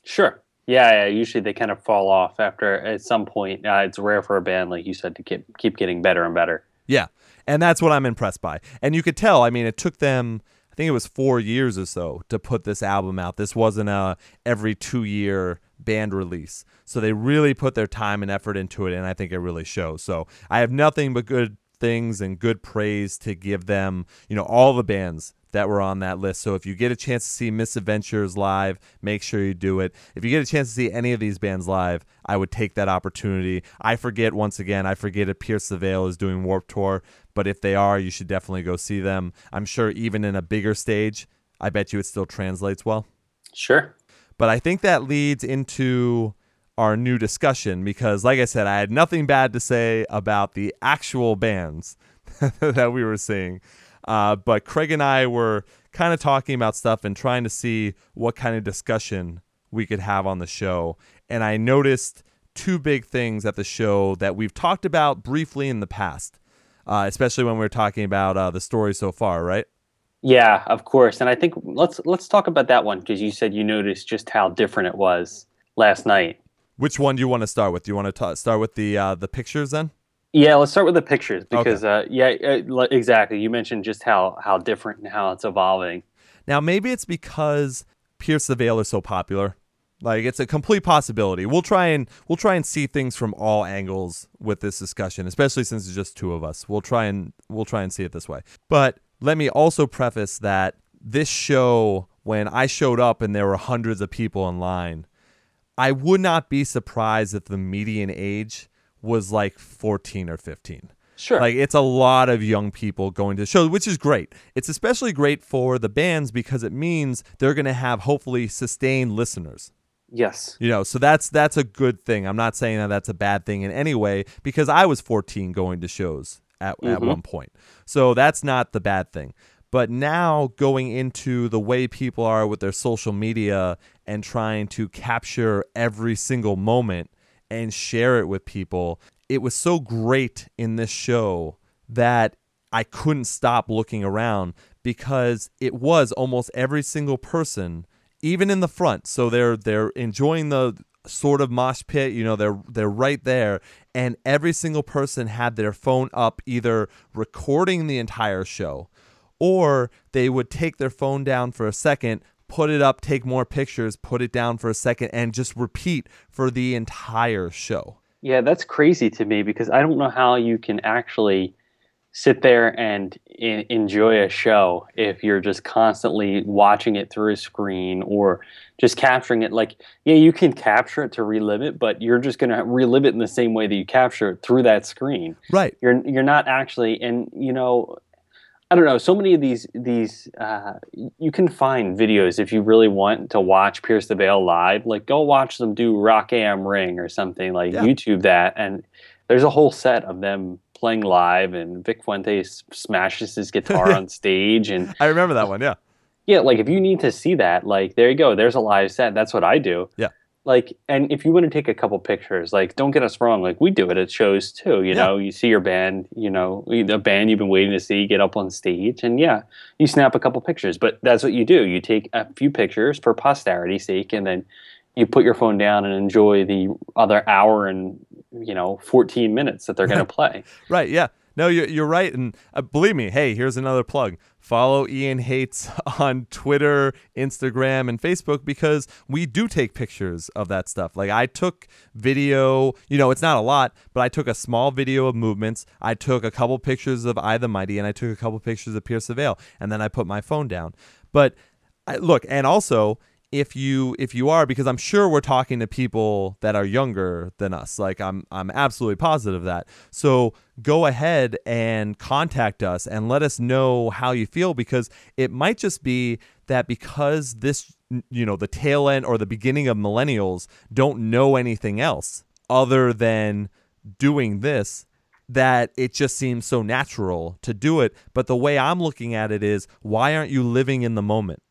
Sure. Yeah, yeah. Usually they kind of fall off after at some point. Uh, it's rare for a band, like you said, to keep keep getting better and better. Yeah. And that's what I'm impressed by. And you could tell, I mean, it took them I think it was 4 years or so to put this album out. This wasn't a every 2 year band release. So they really put their time and effort into it and I think it really shows. So I have nothing but good things and good praise to give them, you know, all the bands that were on that list. So if you get a chance to see Misadventures live, make sure you do it. If you get a chance to see any of these bands live, I would take that opportunity. I forget once again, I forget if Pierce the Veil is doing Warped Tour, but if they are, you should definitely go see them. I'm sure even in a bigger stage, I bet you it still translates well. Sure. But I think that leads into our new discussion because, like I said, I had nothing bad to say about the actual bands that we were seeing. Uh, but Craig and I were kind of talking about stuff and trying to see what kind of discussion we could have on the show. And I noticed two big things at the show that we've talked about briefly in the past, uh, especially when we were talking about uh, the story so far, right? Yeah, of course. And I think let's let's talk about that one because you said you noticed just how different it was last night. Which one do you want to start with? Do you want to ta start with the uh, the pictures then? Yeah, let's start with the pictures because uh, yeah, uh, exactly. You mentioned just how how different and how it's evolving. Now maybe it's because Pierce the Veil is so popular. Like it's a complete possibility. We'll try and we'll try and see things from all angles with this discussion, especially since it's just two of us. We'll try and we'll try and see it this way. But let me also preface that this show when I showed up and there were hundreds of people in line, I would not be surprised if the median age was like 14 or 15. Sure. Like it's a lot of young people going to the show, which is great. It's especially great for the bands because it means they're going to have hopefully sustained listeners. Yes. You know, so that's that's a good thing. I'm not saying that that's a bad thing in any way because I was 14 going to shows at mm-hmm. at one point. So that's not the bad thing. But now going into the way people are with their social media and trying to capture every single moment and share it with people, it was so great in this show that I couldn't stop looking around because it was almost every single person, even in the front. So they're they're enjoying the sort of mosh pit, you know, they're they're right there and every single person had their phone up either recording the entire show or they would take their phone down for a second, put it up, take more pictures, put it down for a second, and just repeat for the entire show. Yeah, that's crazy to me because I don't know how you can actually sit there and in- enjoy a show if you're just constantly watching it through a screen or just capturing it. Like yeah you can capture it to relive it but you're just going to relive it in the same way that you capture it through that screen. Right. You're you're not actually and you know I don't know. So many of these these uh, you can find videos if you really want to watch Pierce the Veil live. Like go watch them do Rock Am Ring or something. Like yeah. YouTube that, and there's a whole set of them playing live, and Vic Fuentes smashes his guitar on stage. And I remember that one. Yeah. Yeah, like if you need to see that, like there you go. There's a live set. That's what I do. Yeah like and if you want to take a couple pictures like don't get us wrong like we do it at shows too you yeah. know? You see your band you know the band you've been waiting to see get up on stage and yeah you snap a couple pictures but that's what you do. You take a few pictures for posterity's sake and then you put your phone down and enjoy the other hour and you know 14 minutes that they're going to play. Right yeah no, you're, you're right. And uh, believe me, hey, here's another plug. Follow Ian Hates on Twitter, Instagram, and Facebook because we do take pictures of that stuff. Like I took video, you know, it's not a lot, but I took a small video of movements. I took a couple pictures of I the Mighty, and I took a couple pictures of Pierce the Veil, and then I put my phone down. But I, look, and also if you if you are because I'm sure we're talking to people that are younger than us. Like I'm I'm absolutely positive that. So go ahead and contact us and let us know how you feel because it might just be that because this you know the tail end or the beginning of millennials don't know anything else other than doing this that it just seems so natural to do it but the way I'm looking at it is why aren't you living in the moment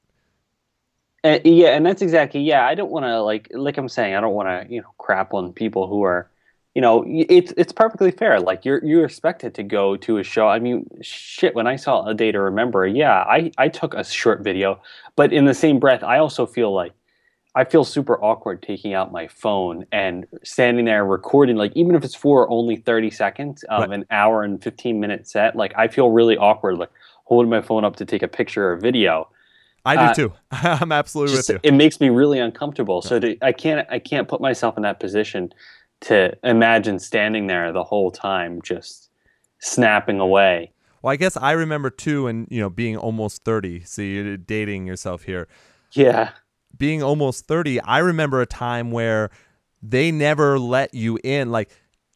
uh, yeah, and that's exactly yeah. I don't want to like like I'm saying I don't want to you know crap on people who are you know it's it's perfectly fair. Like you're you're expected to go to a show. I mean, shit. When I saw a day to remember, yeah, I I took a short video, but in the same breath, I also feel like I feel super awkward taking out my phone and standing there recording. Like even if it's for only thirty seconds of right. an hour and fifteen minute set, like I feel really awkward like holding my phone up to take a picture or video I do uh, too. I'm absolutely just, with you. It makes me really uncomfortable. So to, I can't I can't put myself in that position to imagine standing there the whole time just snapping away. Well, I guess I remember too, and you know, being almost thirty. So you're dating yourself here. Yeah. Being almost thirty, I remember a time where they never let you in. Like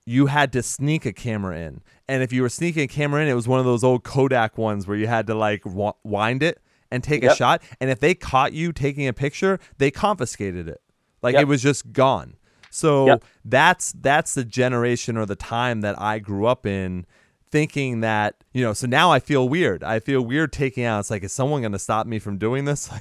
you had to sneak a camera in, and if you were sneaking a camera in, it was one of those old Kodak ones where you had to like wind it and take yep. a shot. And if they caught you taking a picture, they confiscated it. Like yep. it was just gone. So yep. that's that's the generation or the time that I grew up in thinking that, you know, so now I feel weird. I feel weird taking out. It's like, is someone going to stop me from doing this?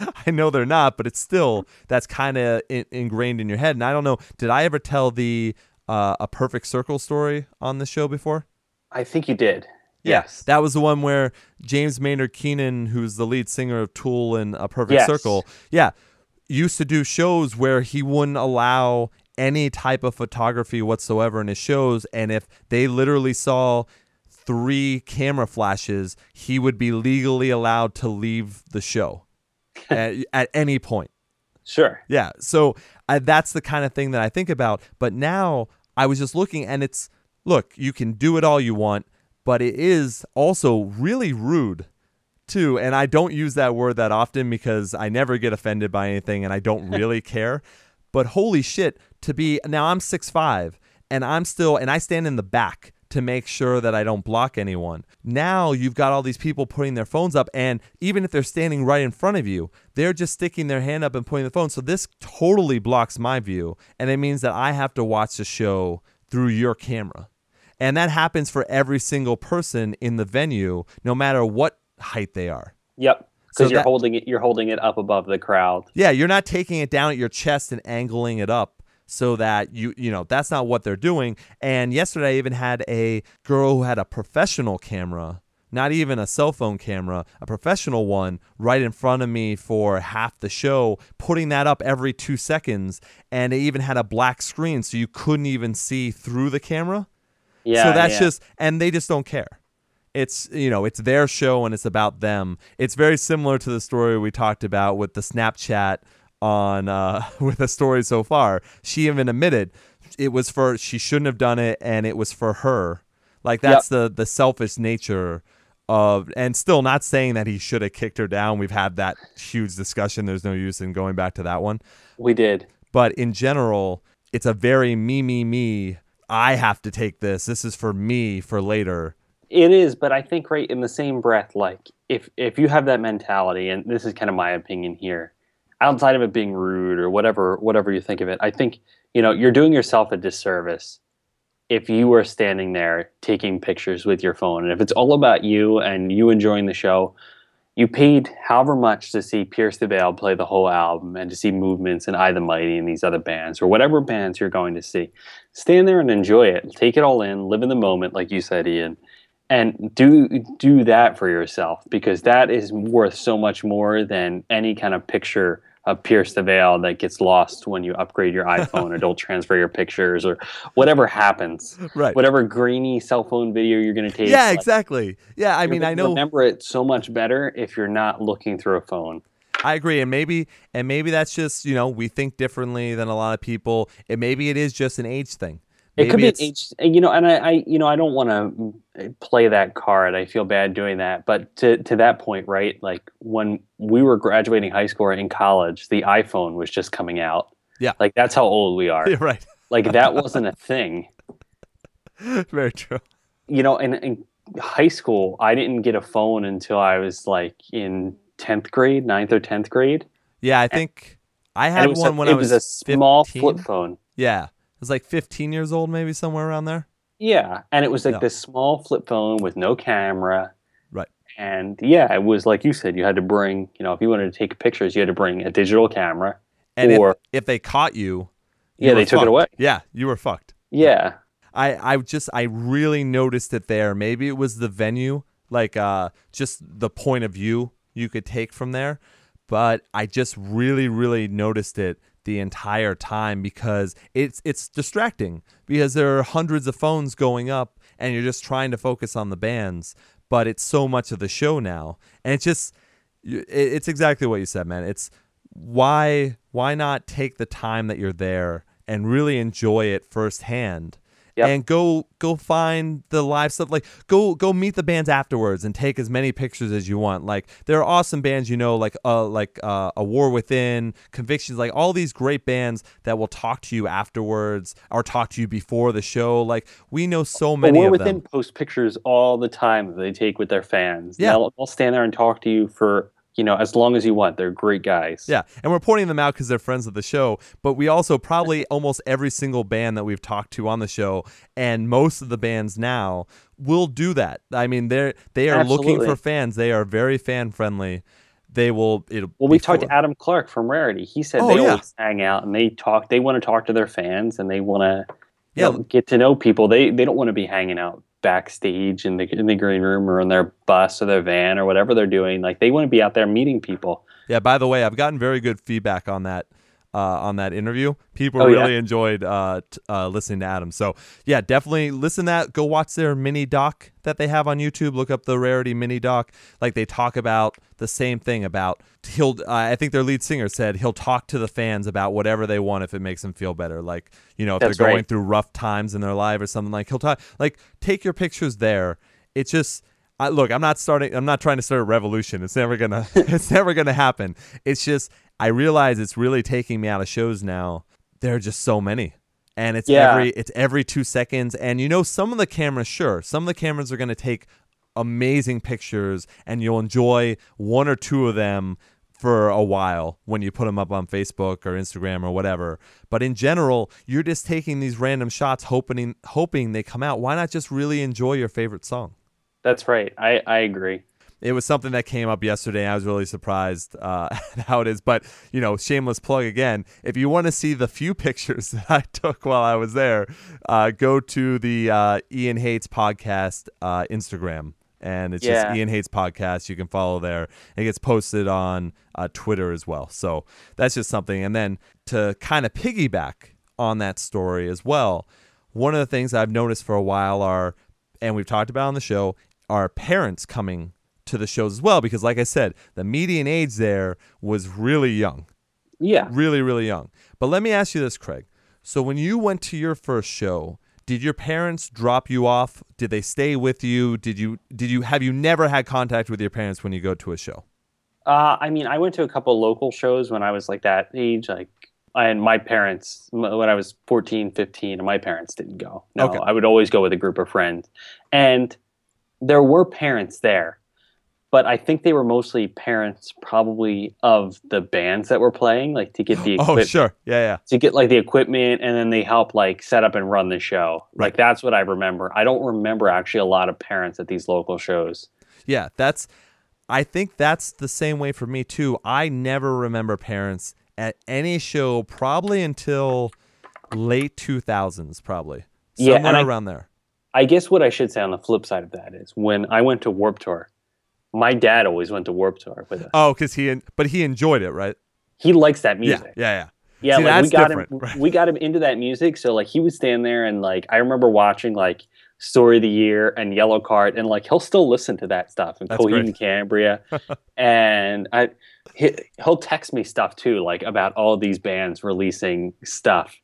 Like, I know they're not, but it's still, that's kind of in, ingrained in your head. And I don't know, did I ever tell the, uh, a perfect circle story on the show before? I think you did. Yes. That was the one where James Maynard Keenan, who's the lead singer of Tool and A Perfect yes. Circle, yeah, used to do shows where he wouldn't allow any type of photography whatsoever in his shows. And if they literally saw three camera flashes, he would be legally allowed to leave the show at, at any point. Sure. Yeah. So uh, that's the kind of thing that I think about. But now I was just looking, and it's look, you can do it all you want, but it is also really rude too. And I don't use that word that often because I never get offended by anything and I don't really care. But holy shit, to be now I'm six five and I'm still and I stand in the back to make sure that I don't block anyone. Now you've got all these people putting their phones up, and even if they're standing right in front of you, they're just sticking their hand up and pointing the phone. So this totally blocks my view, and it means that I have to watch the show through your camera. And that happens for every single person in the venue, no matter what height they are. Yep. Because so you're that, holding it you're holding it up above the crowd. Yeah, you're not taking it down at your chest and angling it up so that you you know that's not what they're doing and yesterday i even had a girl who had a professional camera not even a cell phone camera a professional one right in front of me for half the show putting that up every two seconds and it even had a black screen so you couldn't even see through the camera yeah so that's yeah. just and they just don't care it's you know it's their show and it's about them it's very similar to the story we talked about with the snapchat on uh, with the story so far. She even admitted it was for she shouldn't have done it, and it was for her. Like that's yep. the the selfish nature of, and still not saying that he should have kicked her down. We've had that huge discussion. There's no use in going back to that one. We did, but in general, it's a very me me me. I have to take this. This is for me for later. It is, but I think right in the same breath, like if if you have that mentality, and this is kind of my opinion here, outside of it being rude or whatever whatever you think of it, I think you know you're doing yourself a disservice if you are standing there taking pictures with your phone and if it's all about you and you enjoying the show you paid however much to see Pierce the Veil play the whole album and to see movements and I the Mighty and these other bands or whatever bands you're going to see. Stand there and enjoy it. Take it all in, live in the moment, like you said, Ian, and do do that for yourself because that is worth so much more than any kind of picture of Pierce the Veil that gets lost when you upgrade your iPhone or don't transfer your pictures or whatever happens. Right. Whatever grainy cell phone video you're going to take. Yeah, like, exactly. Yeah, I mean, I know. Remember it so much better if you're not looking through a phone. I agree, and maybe and maybe that's just you know we think differently than a lot of people, and maybe it is just an age thing. Maybe it could be age, you know, and I, I you know, I don't want to play that card. I feel bad doing that, but to to that point, right? Like when we were graduating high school or in college, the iPhone was just coming out. Yeah, like that's how old we are. Yeah, right. like that wasn't a thing. Very true. You know, in, in high school, I didn't get a phone until I was like in tenth grade, 9th or tenth grade. Yeah, I think and, I had one a, when I was. It was a small flip phone. Yeah, was like 15 years old, maybe somewhere around there. Yeah, and it was like yeah. this small flip phone with no camera. Right. And yeah, it was like you said, you had to bring, you know, if you wanted to take pictures, you had to bring a digital camera. And or, if, if they caught you, you yeah, they took fucked. it away. Yeah, you were fucked. Yeah. I I just I really noticed it there. Maybe it was the venue, like uh just the point of view you could take from there, but I just really really noticed it the entire time because it's it's distracting because there are hundreds of phones going up and you're just trying to focus on the bands but it's so much of the show now. And it's just it's exactly what you said man. It's why why not take the time that you're there and really enjoy it firsthand Yep. and go go find the live stuff. Like go go meet the bands afterwards and take as many pictures as you want. Like there are awesome bands you know like uh like uh, a war within convictions like all these great bands that will talk to you afterwards or talk to you before the show. Like we know so many a war within them. post pictures all the time that they take with their fans. Yeah. They'll, they'll stand there and talk to you for you know, as long as you want. They're great guys. Yeah, and we're pointing them out because they're friends of the show. But we also probably almost every single band that we've talked to on the show, and most of the bands now will do that. I mean, they're they are Absolutely. looking for fans. They are very fan friendly. They will. It'll well, we talked to Adam Clark from Rarity. He said oh, they yeah. always hang out and they talk. They want to talk to their fans and they want to yeah. Get to know people. They they don't want to be hanging out backstage in the in the green room or in their bus or their van or whatever they're doing. Like they want to be out there meeting people. Yeah. By the way, I've gotten very good feedback on that uh, on that interview. People Oh, yeah. really enjoyed uh, t- uh, listening to Adam. So yeah, definitely listen to that. Go watch their mini doc that they have on YouTube. Look up the Rarity mini doc. Like they talk about the same thing about he'll. Uh, I think their lead singer said he'll talk to the fans about whatever they want if it makes them feel better. Like you know if That's they're going right. through rough times in their life or something like he'll talk. Like take your pictures there. It's just. I, look, I'm not starting. I'm not trying to start a revolution. It's never gonna. it's never gonna happen. It's just I realize it's really taking me out of shows now. There are just so many, and it's Yeah. every it's every two seconds. And you know, some of the cameras, sure, some of the cameras are gonna take amazing pictures, and you'll enjoy one or two of them for a while when you put them up on Facebook or Instagram or whatever. But in general, you're just taking these random shots, hoping hoping they come out. Why not just really enjoy your favorite song? That's right. I, I agree. it was something that came up yesterday. I was really surprised uh, how it is. But, you know, shameless plug again. If you want to see the few pictures that I took while I was there, uh, go to the uh, Ian Hates podcast uh, Instagram. And it's Yeah. just Ian Hates podcast. You can follow there. It gets posted on uh, Twitter as well. So that's just something. And then to kind of piggyback on that story as well, one of the things I've noticed for a while are, and we've talked about on the show, are parents coming to the shows as well. Because, like I said, the median age there was really young, Yeah. really, really young. But let me ask you this, Craig. So, when you went to your first show, did your parents drop you off? Did they stay with you? Did you did you have you never had contact with your parents when you go to a show? Uh, I mean, I went to a couple local shows when I was like that age, like, and my parents, when I was 14, 15, my parents didn't go. No, Okay. I would always go with a group of friends. And there were parents there, but I think they were mostly parents probably of the bands that were playing, like to get the equipment. Oh, sure, yeah, yeah. to get like the equipment, and then they help like set up and run the show. Right. Like that's what I remember. I don't remember actually a lot of parents at these local shows. Yeah, that's I think that's the same way for me too. I never remember parents at any show probably until late 2000s probably. Yeah, Somewhere and I- around there. I guess what I should say on the flip side of that is when I went to Warped Tour, my dad always went to Warped Tour with us. Oh, cuz he en- but he enjoyed it, right? He likes that music. Yeah, yeah, yeah. Yeah, See, like we got him right. we got him into that music. So like he would stand there and like I remember watching like Story of the Year and Yellowcard and like he'll still listen to that stuff and Coheed and Cambria. and I he, he'll text me stuff too, like about all these bands releasing stuff.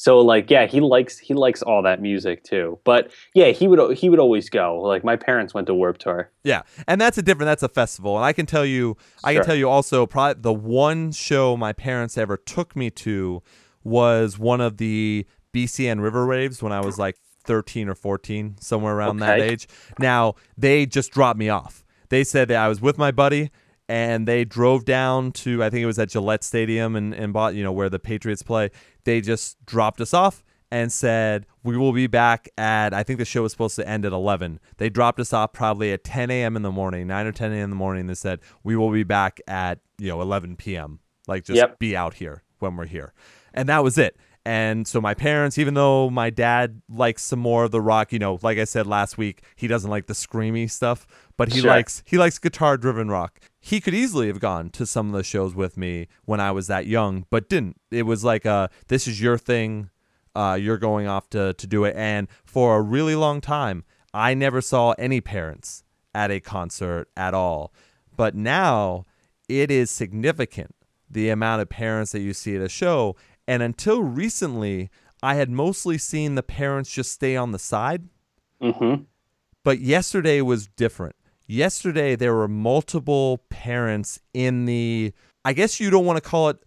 So like yeah, he likes he likes all that music too. But yeah, he would he would always go. Like my parents went to Warped Tour. Yeah, and that's a different. That's a festival, and I can tell you, I can tell you also, probably the one show my parents ever took me to was one of the BCN River Raves when I was like thirteen or fourteen, somewhere around that age. Now they just dropped me off. They said that I was with my buddy. And they drove down to I think it was at Gillette Stadium and, and bought you know where the Patriots play. They just dropped us off and said we will be back at I think the show was supposed to end at 11. They dropped us off probably at 10 a.m. in the morning, 9 or 10 a.m. in the morning. They said we will be back at you know 11 p.m. Like just Yep. be out here when we're here, and that was it. And so my parents, even though my dad likes some more of the rock, you know, like I said last week, he doesn't like the screamy stuff, but he Sure. likes he likes guitar driven rock. He could easily have gone to some of the shows with me when I was that young, but didn't. It was like uh this is your thing. Uh, you're going off to, to do it. And for a really long time, I never saw any parents at a concert at all. But now it is significant the amount of parents that you see at a show. And until recently, I had mostly seen the parents just stay on the side. Mm-hmm. But yesterday was different. Yesterday, there were multiple parents in the, I guess you don't want to call it,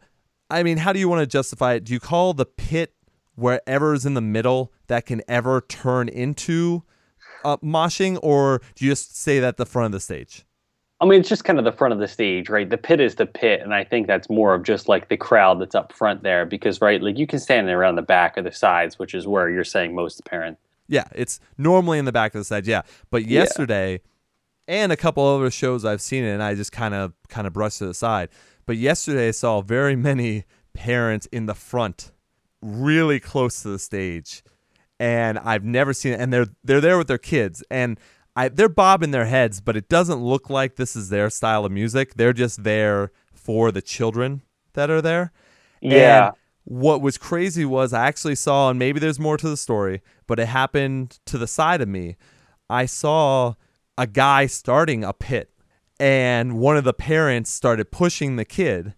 I mean, how do you want to justify it? Do you call the pit wherever is in the middle that can ever turn into uh, moshing, or do you just say that the front of the stage? I mean, it's just kind of the front of the stage, right? The pit is the pit, and I think that's more of just like the crowd that's up front there, because right, like you can stand around the back or the sides, which is where you're saying most parent. Yeah, it's normally in the back of the stage. Yeah, but Yeah. And a couple other shows I've seen it, and I just kind of kind of brushed it aside. But yesterday, I saw very many parents in the front, really close to the stage, and I've never seen it. And they're they're there with their kids, and I they're bobbing their heads, but it doesn't look like this is their style of music. They're just there for the children that are there. Yeah. And what was crazy was I actually saw, and maybe there's more to the story, but it happened to the side of me. I saw a guy starting a pit, and one of the parents started pushing the kid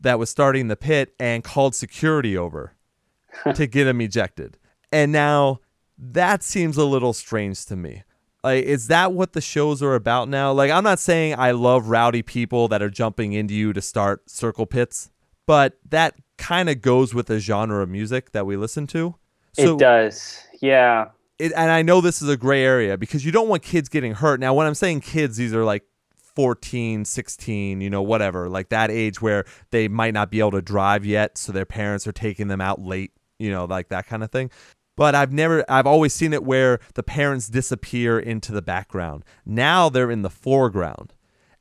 that was starting the pit and called security over to get him ejected. And now that seems a little strange to me. Like, is that what the shows are about now? Like, I'm not saying I love rowdy people that are jumping into you to start circle pits, but that kind of goes with the genre of music that we listen to. So, it does. Yeah. It, and I know this is a gray area because you don't want kids getting hurt. Now, when I'm saying kids, these are like 14, 16, you know, whatever, like that age where they might not be able to drive yet. So their parents are taking them out late, you know, like that kind of thing. But I've never, I've always seen it where the parents disappear into the background. Now they're in the foreground.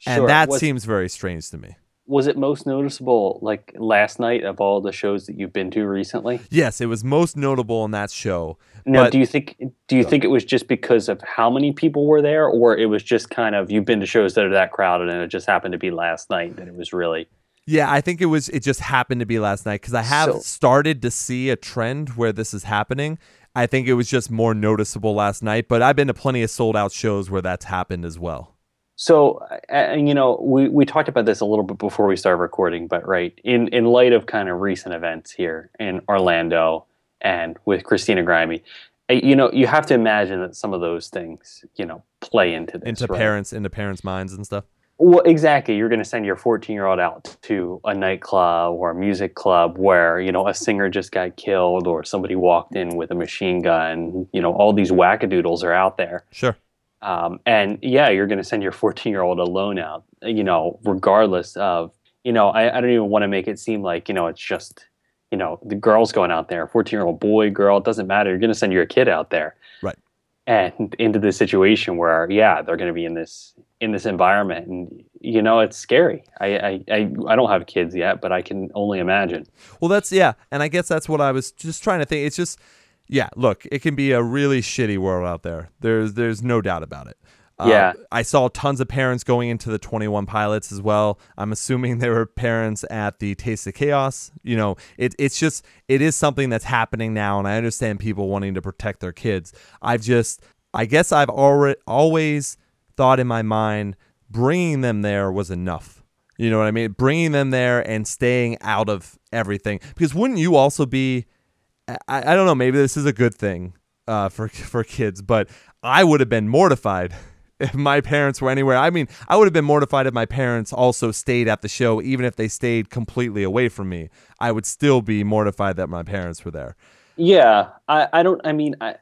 And sure. that was, seems very strange to me. Was it most noticeable like last night of all the shows that you've been to recently? Yes, it was most notable in that show. Now, but, do you think do you think it was just because of how many people were there, or it was just kind of you've been to shows that are that crowded and it just happened to be last night that it was really yeah, I think it was. It just happened to be last night because I have so, started to see a trend where this is happening. I think it was just more noticeable last night, but I've been to plenty of sold out shows where that's happened as well. So, and you know, we, we talked about this a little bit before we started recording, but right in in light of kind of recent events here in Orlando and with Christina Grimmie, you know, you have to imagine that some of those things, you know, play into this, into right? parents, into parents' minds and stuff. Well, exactly. You're going to send your 14 year old out to a nightclub or a music club where, you know, a singer just got killed or somebody walked in with a machine gun. You know, all these wackadoodles are out there. Sure. Um, and yeah, you're going to send your 14 year old alone out, you know, regardless of, you know, I, I don't even want to make it seem like, you know, it's just, you know, the girl's going out there, 14 year old boy, girl, it doesn't matter. You're going to send your kid out there. Right. And into this situation where, yeah, they're going to be in this in this environment and you know it's scary I, I i i don't have kids yet but i can only imagine well that's yeah and i guess that's what i was just trying to think it's just yeah look it can be a really shitty world out there there's there's no doubt about it yeah. Uh, I saw tons of parents going into the 21 pilots as well. I'm assuming there were parents at the Taste of Chaos. You know, it, it's just, it is something that's happening now. And I understand people wanting to protect their kids. I've just, I guess I've already, always thought in my mind bringing them there was enough. You know what I mean? Bringing them there and staying out of everything. Because wouldn't you also be? I, I don't know. Maybe this is a good thing uh, for for kids, but I would have been mortified if my parents were anywhere. I mean, I would have been mortified if my parents also stayed at the show, even if they stayed completely away from me. I would still be mortified that my parents were there. Yeah, I, I don't. I mean, I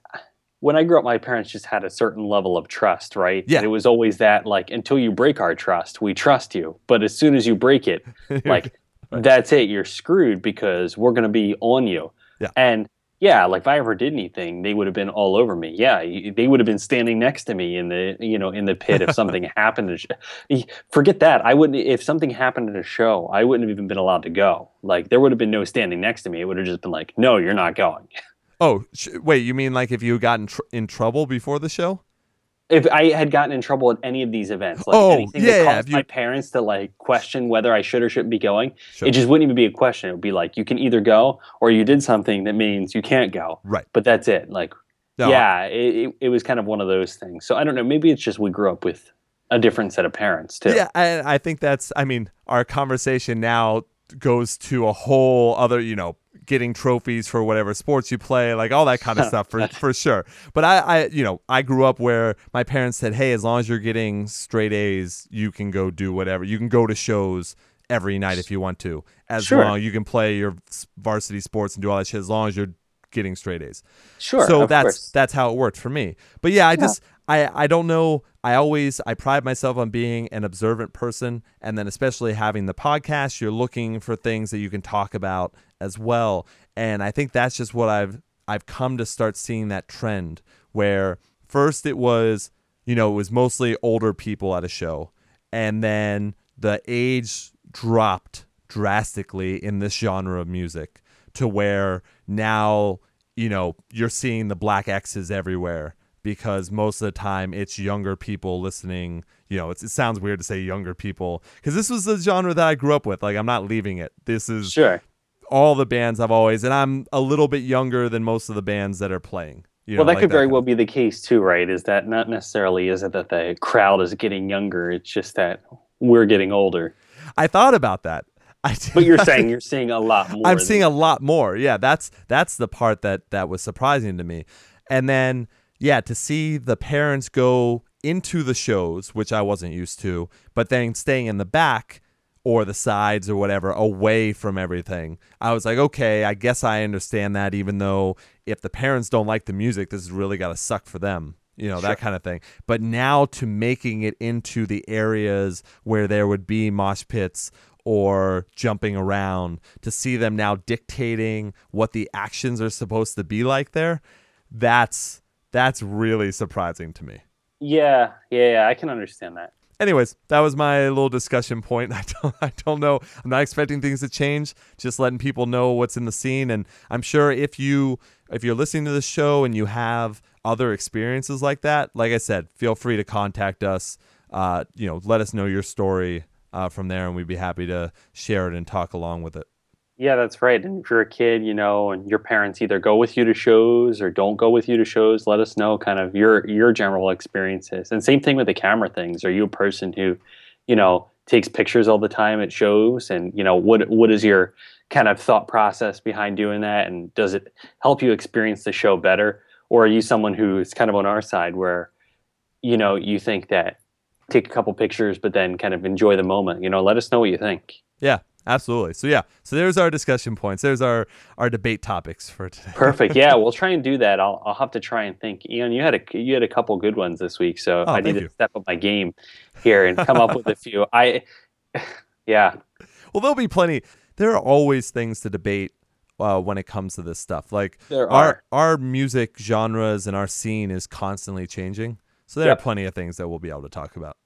when I grew up, my parents just had a certain level of trust, right? Yeah. And it was always that, like, until you break our trust, we trust you. But as soon as you break it, like, right. that's it. You're screwed because we're going to be on you. Yeah. And yeah, like if I ever did anything, they would have been all over me. Yeah, they would have been standing next to me in the you know in the pit if something happened. To sh- Forget that. I wouldn't. If something happened at a show, I wouldn't have even been allowed to go. Like there would have been no standing next to me. It would have just been like, no, you're not going. Oh, sh- wait, you mean like if you got in, tr- in trouble before the show? If I had gotten in trouble at any of these events, like oh, anything yeah, that caused you... my parents to like question whether I should or shouldn't be going, sure. it just wouldn't even be a question. It would be like you can either go or you did something that means you can't go. Right. But that's it. Like, no, yeah, it, it, it was kind of one of those things. So I don't know. Maybe it's just we grew up with a different set of parents too. Yeah, and I think that's. I mean, our conversation now goes to a whole other, you know, getting trophies for whatever sports you play, like all that kind of stuff for for sure. But I, I, you know, I grew up where my parents said, "Hey, as long as you're getting straight A's, you can go do whatever. You can go to shows every night if you want to. As sure. long you can play your varsity sports and do all that shit. As long as you're getting straight A's. Sure. So that's course. that's how it worked for me. But yeah, I yeah. just I I don't know. I always I pride myself on being an observant person, and then especially having the podcast, you're looking for things that you can talk about as well. And I think that's just what I've I've come to start seeing that trend where first it was you know it was mostly older people at a show, and then the age dropped drastically in this genre of music to where now you know you're seeing the black X's everywhere because most of the time it's younger people listening. You know, it sounds weird to say younger people because this was the genre that I grew up with. Like, I'm not leaving it. This is sure all the bands I've always, and I'm a little bit younger than most of the bands that are playing. You well, know, that like could very well be the case too, right? Is that not necessarily is it that the crowd is getting younger? It's just that we're getting older. I thought about that. I But you're saying you're seeing a lot more. I'm seeing a lot more. Yeah, that's that's the part that that was surprising to me. And then yeah, to see the parents go into the shows, which I wasn't used to, but then staying in the back or the sides or whatever away from everything. I was like, okay, I guess I understand that even though if the parents don't like the music, this has really got to suck for them. You know, that kind of thing. But now to making it into the areas where there would be mosh pits or jumping around to see them now dictating what the actions are supposed to be like there that's that's really surprising to me Yeah, yeah, yeah, I can understand that. Anyways that was my little discussion point. I don't i don't know. I'm not expecting things to change just letting people know what's in the scene. And i'm sure if you if you're listening to the show and you have other experiences like that like i said feel free to contact us. Uh, you know let us know your story uh, from there and we'd be happy to share it and talk along with it Yeah, that's right. And if you're a kid, you know, and your parents either go with you to shows or don't go with you to shows, let us know kind of your your general experiences. And same thing with the camera things. Are you a person who, you know, takes pictures all the time at shows? And you know, what what is your kind of thought process behind doing that? And does it help you experience the show better? Or are you someone who is kind of on our side where, you know, you think that take a couple pictures, but then kind of enjoy the moment? You know, let us know what you think. Yeah, absolutely. So yeah, so there's our discussion points. There's our our debate topics for today. Perfect. Yeah, we'll try and do that. I'll I'll have to try and think. Ian, you had a you had a couple good ones this week, so Oh, I need thank to step up my game here and come up with a few. I yeah, Well, there'll be plenty. There are always things to debate uh, when it comes to this stuff. Like There our are. our music genres and our scene is constantly changing. So there Yep. are plenty of things that we'll be able to talk about.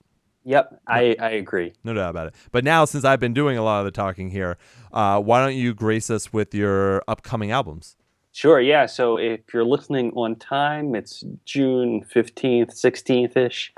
Yep, I I agree. No doubt about it. But now, since I've been doing a lot of the talking here, uh, why don't you grace us with your upcoming albums? Sure. Yeah. So if you're listening on time, it's June fifteenth, sixteenth ish.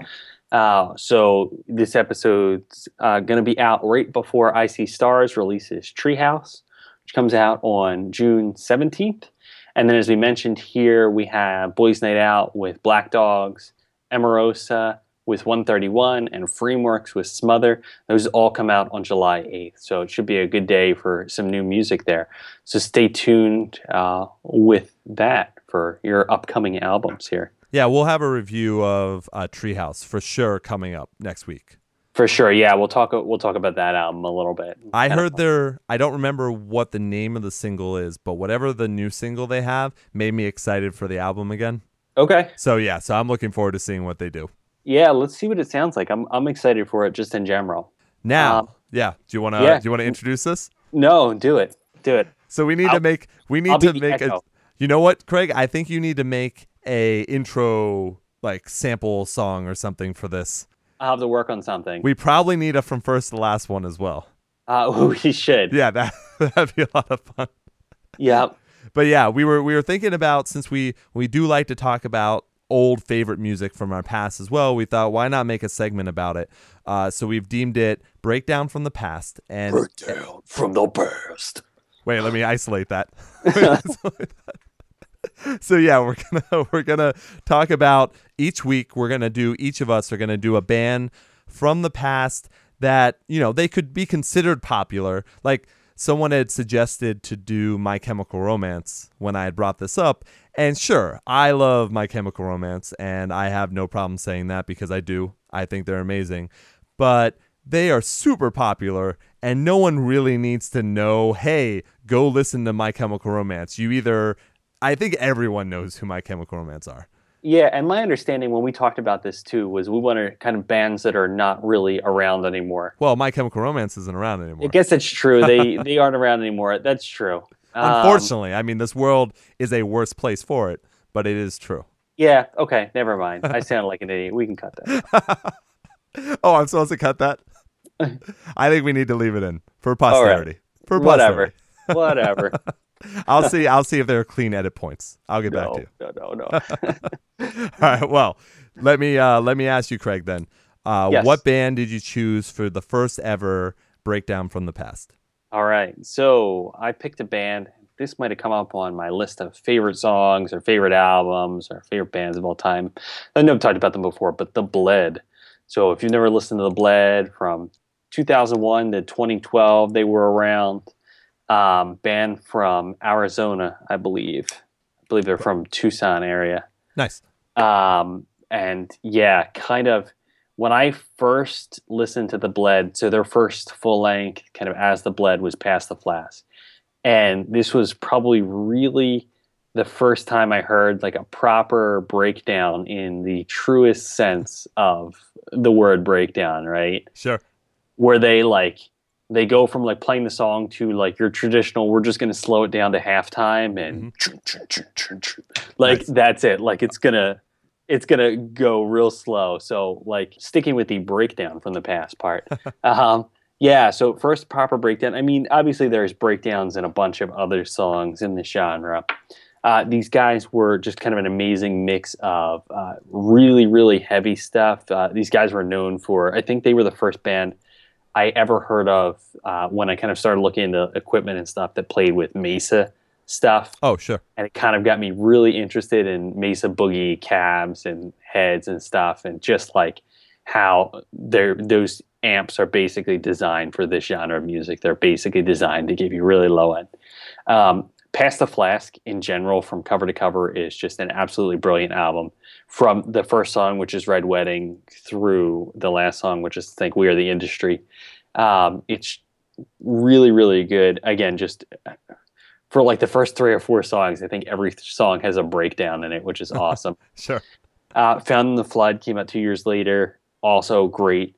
Uh, so this episode's uh, going to be out right before I See Stars releases Treehouse, which comes out on June seventeenth. And then, as we mentioned here, we have Boys Night Out with Black Dogs, Emarosa with 131, and Frameworks with Smother. Those all come out on July 8th. So it should be a good day for some new music there. So stay tuned uh, with that for your upcoming albums here. Yeah, we'll have a review of uh, Treehouse for sure coming up next week. For sure, yeah, we'll talk. We'll talk about that album a little bit. I heard their I don't remember what the name of the single is, but whatever the new single they have made me excited for the album again. Okay, So yeah, so I'm looking forward to seeing what they do. Yeah, let's see what it sounds like. I'm I'm excited for it just in general. Now, Um, yeah, do you want to yeah. do you want to introduce this? No, do it, do it. So we need I'll- to make we need I'll to make a. You know what, Craig? I think you need to make a intro like sample song or something for this. I'll have to work on something. We probably need a from first to last one as well. uh, we should. Yeah, that that'd be a lot of fun. Yeah. But yeah, we were we were thinking about since we we do like to talk about old favorite music from our past as well. We thought why not make a segment about it? Uh, so we've deemed it breakdown from the past. And down from the past. wait, let me isolate that. Isolate that. so yeah, we're gonna we're gonna talk about each week. We're gonna do each of us are gonna do a band from the past that you know they could be considered popular. Like someone had suggested to do My Chemical Romance when I had brought this up, and sure, I love My Chemical Romance, and I have no problem saying that because I do. I think they're amazing, but they are super popular and no one really needs to know hey go listen to my chemical romance. You either i think everyone knows who my chemical romance are Yeah, and my understanding when we talked about this too was we wanted kind of bands that are not really around anymore. well my chemical romance isn't around anymore I guess that's true. They they aren't around anymore. That's true. Um, unfortunately i mean this world is a worse place for it but it is true yeah. Okay. Never mind. I sound like an idiot. We can cut that. oh i'm supposed to cut that i think we need to leave it in for right. posterity for Whatever. posterity. Whatever. I'll see i'll see if there are clean edit points i'll get back to you no, no, no. All right. Well, let me uh, let me ask you, Craig. Then, uh, Yes. what band did you choose for the first ever breakdown from the past? All right. So I picked a band. This might have come up on my list of favorite songs or favorite albums or favorite bands of all time. I know I've talked about them before, but The Bled. So if you've never listened to The Bled from 2001 to 2012, they were around. Um, band from Arizona, I believe. I believe they're from Tucson area. Nice. Um, and yeah, kind of when I first listened to the Bled, so their first full length, kind of as the Bled, was Pass the Flask, and this was probably really the first time I heard like a proper breakdown in the truest sense of the word breakdown, right? Sure. Where they like they go from like playing the song to like your traditional we're just going to slow it down to halftime and mm-hmm. like nice. that's it. Like it's going to it's going to go real slow. So like sticking with the breakdown from the past part. Um, yeah so first proper breakdown i mean obviously there's breakdowns in a bunch of other songs in the genre. Uh, these guys were just kind of an amazing mix of uh, really really heavy stuff. Uh, these guys were known for i think they were the first band I ever heard of uh, when I kind of started looking into equipment and stuff that played with Mesa stuff. Oh, sure. And it kind of got me really interested in Mesa Boogie cabs and heads and stuff, and just like how they're, those amps are basically designed for this genre of music. They're basically designed to give you really low end. Um, Pass the Flask in general, from cover to cover, is just an absolutely brilliant album. From the first song, which is Red Wedding, through the last song, which is Think We Are the Industry. Um, it's really, really good. Again, just for like the first three or four songs, I think every song has a breakdown in it, which is awesome. sure. Uh, Found in the Flood came out two years later, also great.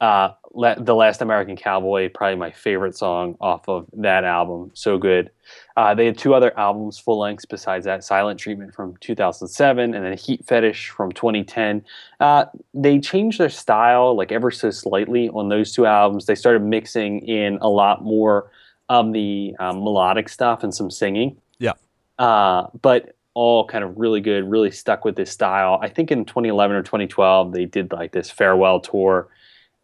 Uh, the Last American Cowboy, probably my favorite song off of that album. So good. Uh, they had two other albums, full lengths, besides that Silent Treatment from 2007 and then Heat Fetish from 2010. Uh, they changed their style like ever so slightly on those two albums. They started mixing in a lot more of the um, melodic stuff and some singing. Yeah. Uh, but all kind of really good, really stuck with this style. I think in 2011 or 2012, they did like this farewell tour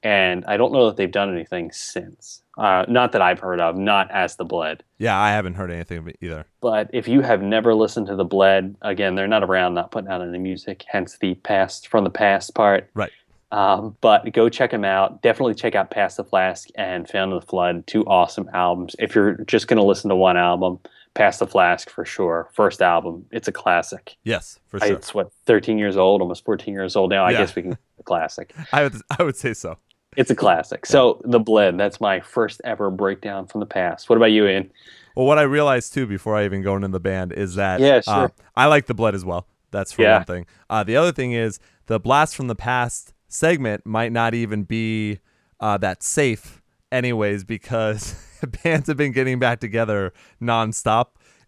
and I don't know that they've done anything since. Uh, not that I've heard of, not as the Bled. Yeah, I haven't heard anything of it either. But if you have never listened to the Bled, again, they're not around, not putting out any music, hence the past from the past part. Right. Um, but go check them out. Definitely check out Pass the Flask and Found in the Flood, two awesome albums. If you're just going to listen to one album, Pass the Flask for sure. First album, it's a classic. Yes, for sure. It's what 13 years old, almost 14 years old now. I guess we can classic. I would I would say so. It's a classic. So the bled, that's my first ever breakdown from the past. What about you, Ian? Well, what I realized too before I even go into the band is that yeah, sure. Uh, I like the bled as well. That's for yeah. one thing. Uh, the other thing is the blast from the past segment might not even be uh, that safe, anyways, because bands have been getting back together nonstop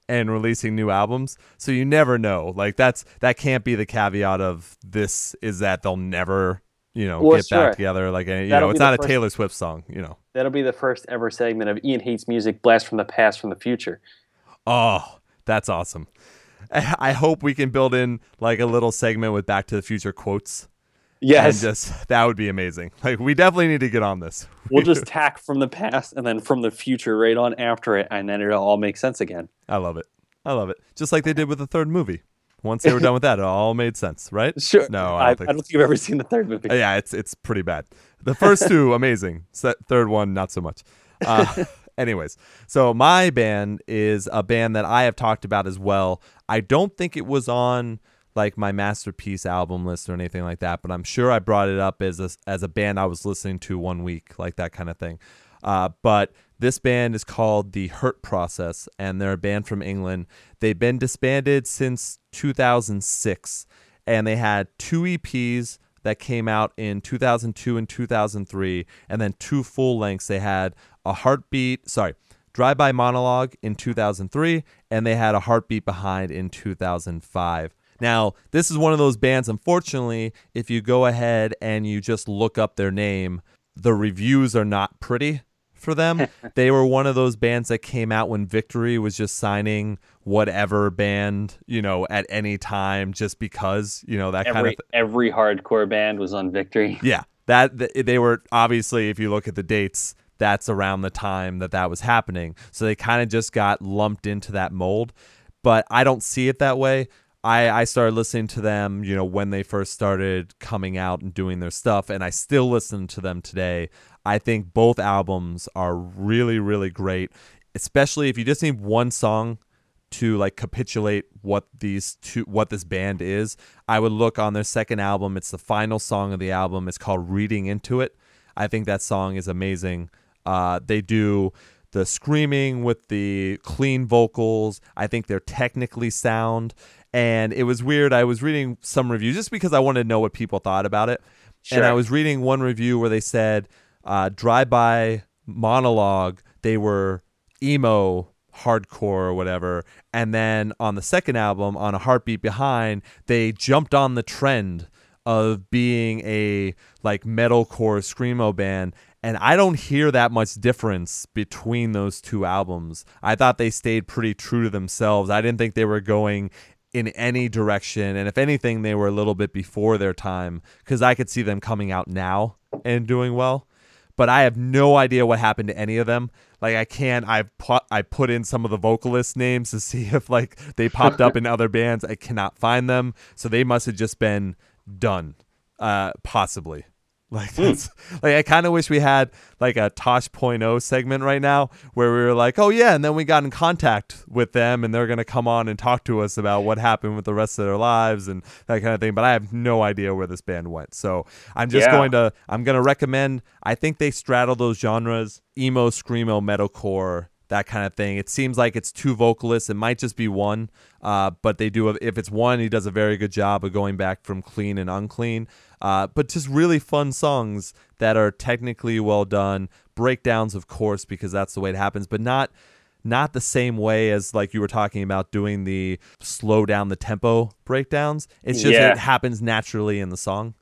and releasing new albums. So you never know. Like that's that can't be the caveat of this is that they'll never you know, well, get sure. back together. Like, eh, you That'll know, it's not a first, Taylor Swift song, you know. That'll be the first ever segment of Ian Hates Music Blast from the Past from the Future. Oh, that's awesome. I hope we can build in like a little segment with Back to the Future quotes. Yes. And just that would be amazing. Like we definitely need to get on this. We'll just tack from the past and then from the future right on after it and then it'll all make sense again. I love it. I love it. Just like they did with the third movie once they were done with that, it all made sense, right? Sure. No, I don't, I, think, I don't think I've ever seen the third movie. Yeah, it's it's pretty bad. The first two, amazing. Third one, not so much. Uh, anyways, so my band is a band that I have talked about as well. I don't think it was on like my masterpiece album list or anything like that, but I'm sure I brought it up as a, as a band I was listening to one week, like that kind of thing. Uh, but this band is called The Hurt Process, and they're a band from England. They've been disbanded since 2006, and they had two EPs that came out in 2002 and 2003, and then two full lengths. They had a heartbeat, sorry, Drive By Monologue in 2003, and they had a heartbeat behind in 2005. Now, this is one of those bands, unfortunately, if you go ahead and you just look up their name, the reviews are not pretty for them. they were one of those bands that came out when Victory was just signing whatever band, you know, at any time just because, you know, that every, kind of th- every hardcore band was on Victory. Yeah. That they were obviously if you look at the dates, that's around the time that that was happening. So they kind of just got lumped into that mold. But I don't see it that way. I, I started listening to them, you know, when they first started coming out and doing their stuff, and I still listen to them today. I think both albums are really, really great, especially if you just need one song to like capitulate what these two what this band is. I would look on their second album. It's the final song of the album. It's called Reading Into It. I think that song is amazing. Uh, they do the screaming with the clean vocals. I think they're technically sound. And it was weird. I was reading some reviews just because I wanted to know what people thought about it. Sure. And I was reading one review where they said, uh, drive by monologue, they were emo hardcore or whatever. And then on the second album, on A Heartbeat Behind, they jumped on the trend of being a like metalcore screamo band and I don't hear that much difference between those two albums. I thought they stayed pretty true to themselves. I didn't think they were going in any direction and if anything they were a little bit before their time cuz I could see them coming out now and doing well. But I have no idea what happened to any of them. Like I can't I put I put in some of the vocalist names to see if like they popped up in other bands. I cannot find them. So they must have just been done uh possibly like hmm. that's like I kind of wish we had like a Tosh Tosh.0 segment right now where we were like, oh yeah, and then we got in contact with them and they're gonna come on and talk to us about what happened with the rest of their lives and that kind of thing. But I have no idea where this band went, so I'm just Yeah. going to I'm gonna recommend. I think they straddle those genres: emo, screamo, metalcore. That kind of thing. It seems like it's two vocalists. It might just be one, uh, but they do. If it's one, he does a very good job of going back from clean and unclean. Uh, but just really fun songs that are technically well done. Breakdowns, of course, because that's the way it happens, but not not the same way as like you were talking about doing the slow down the tempo breakdowns. It's just Yeah. it happens naturally in the song.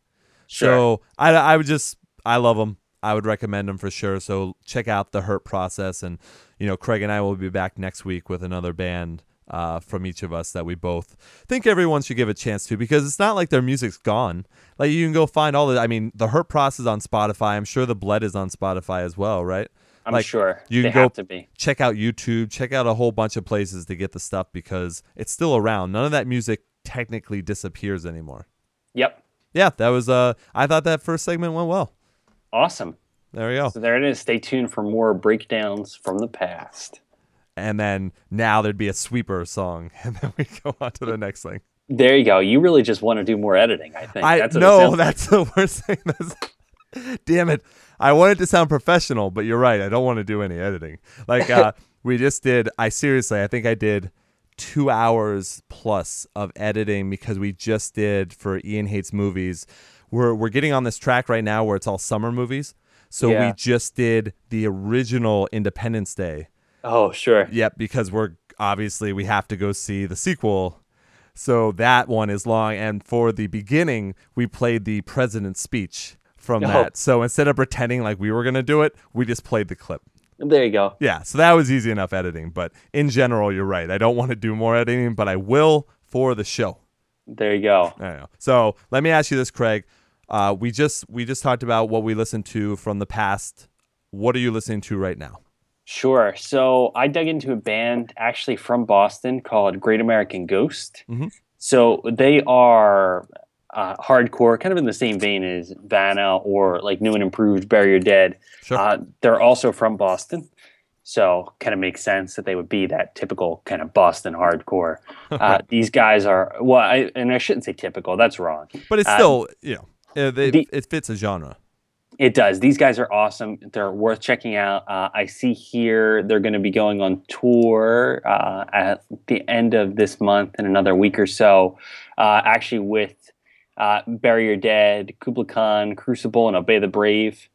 Sure. So I, I would just I love them. I would recommend them for sure. So check out the Hurt Process, and you know Craig and I will be back next week with another band uh, from each of us that we both think everyone should give a chance to because it's not like their music's gone. Like you can go find all the. I mean, the Hurt Process on Spotify. I'm sure the Bled is on Spotify as well, right? I'm like, sure you they can go have to be. check out YouTube, check out a whole bunch of places to get the stuff because it's still around. None of that music technically disappears anymore. Yep. Yeah, that was uh I thought that first segment went well. Awesome. There we go. So there it is. Stay tuned for more breakdowns from the past. And then now there'd be a sweeper song and then we go on to the next thing. There you go. You really just want to do more editing, I think. I That's no, sounds like. that's the worst thing. That's, damn it. I want it to sound professional, but you're right. I don't want to do any editing. Like uh we just did I seriously, I think I did two hours plus of editing because we just did for Ian Hates Movies. We're we're getting on this track right now where it's all summer movies. So Yeah. we just did the original Independence Day. Oh, sure. Yep, because we're obviously we have to go see the sequel. So that one is long. And for the beginning, we played the president's speech from Oh. that. So instead of pretending like we were gonna do it, we just played the clip. There you go. Yeah, so that was easy enough editing. But in general, you're right. I don't want to do more editing, but I will for the show. There you go. I don't know. So let me ask you this, Craig. Uh, we just we just talked about what we listened to from the past. What are you listening to right now? Sure. So I dug into a band actually from Boston called Great American Ghost. Mhm. So they are uh, hardcore, kind of in the same vein as Vanna or like New and Improved, Bury Your Dead. Sure. Uh, they're also from Boston. So kind of makes sense that they would be that typical kind of Boston hardcore. Uh, these guys are well, I, and I shouldn't say typical. That's wrong. but it's uh, still you know uh, they, the- it fits a genre. It does. These guys are awesome. They're worth checking out. Uh, I see here they're going to be going on tour uh, at the end of this month in another week or so, uh, actually with uh, Bury Your Dead, Kublai Khan, Crucible, and Obey the Brave.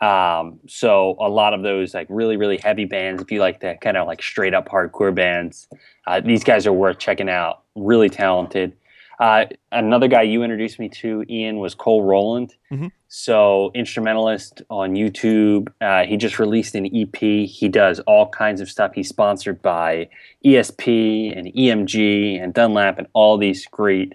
Um, so a lot of those like really, really heavy bands, if you like that kind of like straight up hardcore bands, uh, these guys are worth checking out. Really talented. Uh, another guy you introduced me to, Ian, was Cole Rolland. So, instrumentalist on YouTube. Uh, he just released an EP. He does all kinds of stuff. He's sponsored by ESP and EMG and Dunlop and all these great,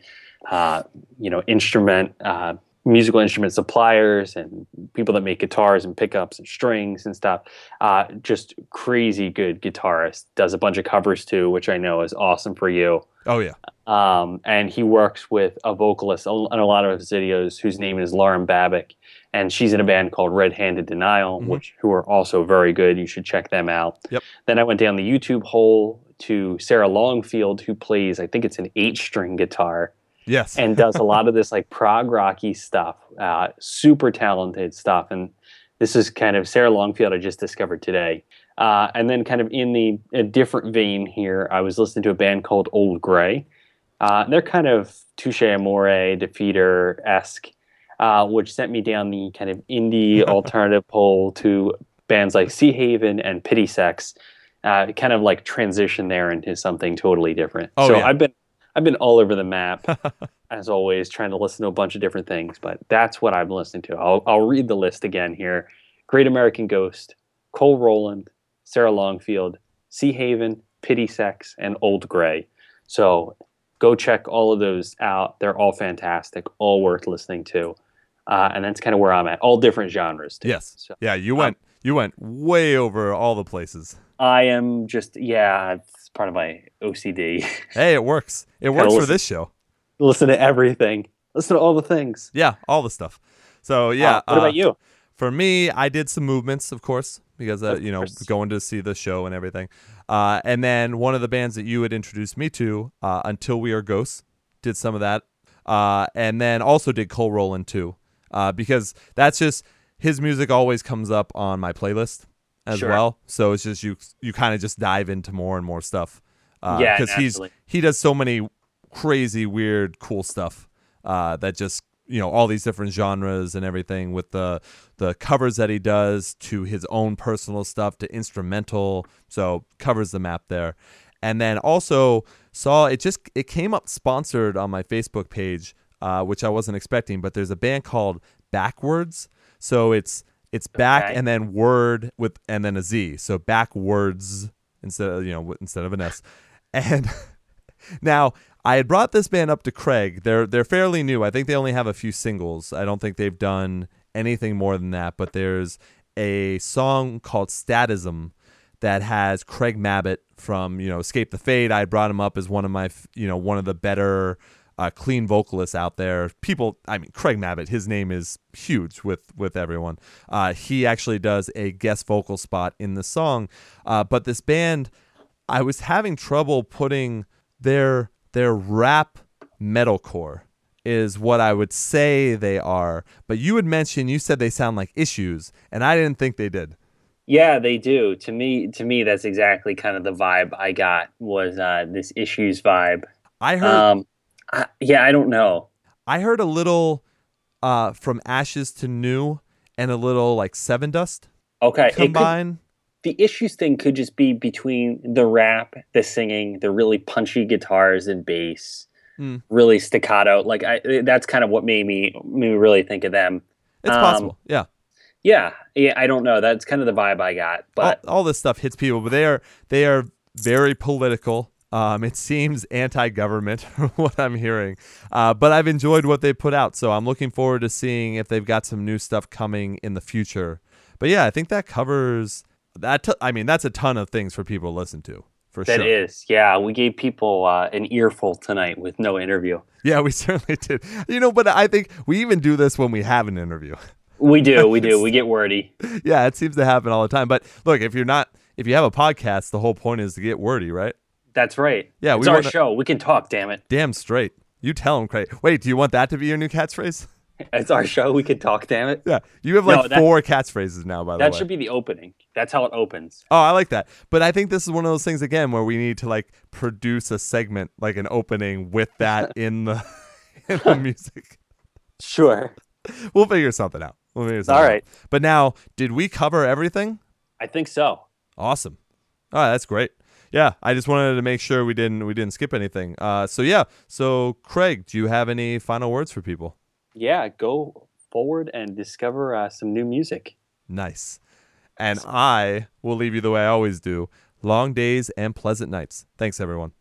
uh, you know, instrument uh, musical instrument suppliers and people that make guitars and pickups and strings and stuff. Uh, just crazy good guitarist. Does a bunch of covers too, which I know is awesome for you. Oh yeah. Um, and he works with a vocalist on a lot of his videos whose name is Lauren Babic. And she's in a band called Red Handed Denial, Mhm. which who are also very good. You should check them out. Yep. Then I went down the YouTube hole to Sarah Longfield, who plays, I think it's an eight string guitar Yes. and does a lot of this like prog rocky stuff. Uh, super talented stuff. And this is kind of Sarah Longfield I just discovered today. Uh, and then kind of in the a different vein here, I was listening to a band called Old Gray. Uh, they're kind of Touche Amore, Defeater esque, uh, which sent me down the kind of indie alternative hole to bands like Sea Haven and Pity Sex. Uh, kind of like transition there into something totally different. Oh, so yeah. I've been I've been all over the map as always, trying to listen to a bunch of different things. But that's what I'm listening to. I'll I'll read the list again here: Great American Ghost, Cole Rolland, Sarah Longfield, Sea Haven, Pity Sex, and Old Gray. So go check all of those out. They're all fantastic, all worth listening to. Uh, and that's kind of where I'm at. All different genres. Too. yes. So Yeah. You went. You went way over all the places. I am just yeah, part of my OCD. Hey, it works. It works for this show. listen to everything. Listen to all the things. Yeah, all the stuff. So yeah. Uh, what uh, about you? For me, I did some movements, of course, because uh, Of you know course. going to see the show and everything. Uh, and then one of the bands that you had introduced me to, uh, Until We Are Ghosts, did some of that. Uh, and then also did Cole Rolland too, uh, because that's just his music always comes up on my playlist as Sure. well. So it's just you you kind of just dive into more and more stuff. Uh, Yeah, because he's he does so many crazy, weird, cool stuff uh, that just you know all these different genres and everything with the the covers that he does to his own personal stuff to instrumental. So covers the map there, and then also saw it just it came up sponsored on my Facebook page, uh, which I wasn't expecting. But there's a band called Backwordz, so it's it's back Okay. and then word with and then a Z, so backwards instead of you know instead of an S, and now I had brought this band up to Craig. They're they're fairly new. I think they only have a few singles. I don't think they've done anything more than that. But there's a song called Statism that has Craig Mabbitt from you know Escape the Fate. I brought him up as one of my you know one of the better uh, clean vocalists out there. People, I mean Craig Mabbitt, his name is huge with with everyone. Uh, he actually does a guest vocal spot in the song. Uh, but this band, I was having trouble putting their their rap metalcore is what I would say they are. But you had mentioned you said they sound like issues, and I didn't think they did. Yeah, they do. To me, to me, that's exactly kind of the vibe I got was uh, this issues vibe. I heard Um, I, yeah, I don't know. I heard a little uh, from ashes to new and a little like Sevendust Okay, could, combine. the issues thing could just be between the rap, the singing, the really punchy guitars and bass, Hmm. really staccato. Like I, that's kind of what made me made me really think of them. It's um, possible, yeah. Yeah, yeah, I don't know. That's kind of the vibe I got. But all, all this stuff hits people, but they are they are very political. Um, it seems anti-government, from what I'm hearing. Uh, but I've enjoyed what they put out, so I'm looking forward to seeing if they've got some new stuff coming in the future. But yeah, I think that covers that. T- I mean, that's a ton of things for people to listen to, for that sure. is, yeah, we gave people uh, an earful tonight with no interview. Yeah, we certainly did. You know, but I think we even do this when we have an interview. We do, we do. We get wordy. yeah, it seems to happen all the time. But look, if you're not, if you have a podcast, the whole point is to get wordy, right? That's right. Yeah, it's we our wanna- show. We can talk. Damn it! Damn straight. You tell him, Craig. Wait, do you want that to be your new catchphrase? It's our show. We can talk. Damn it! Yeah, you have like No, that- four catchphrases now. By the That way, that should be the opening. That's how it opens. oh, I like that. But I think this is one of those things again where we need to like produce a segment, like an opening with that in the in the music. Sure. We'll figure something out. We'll figure something All out. right. But now, did we cover everything? I think so. Awesome. All right, that's great. Yeah, I just wanted to make sure we didn't we didn't skip anything. Uh, so yeah, so Craig, do you have any final words for people? Yeah, go forward and discover uh, some new music. Nice. And I will leave you the way I always do. Long days and pleasant nights. Thanks, everyone.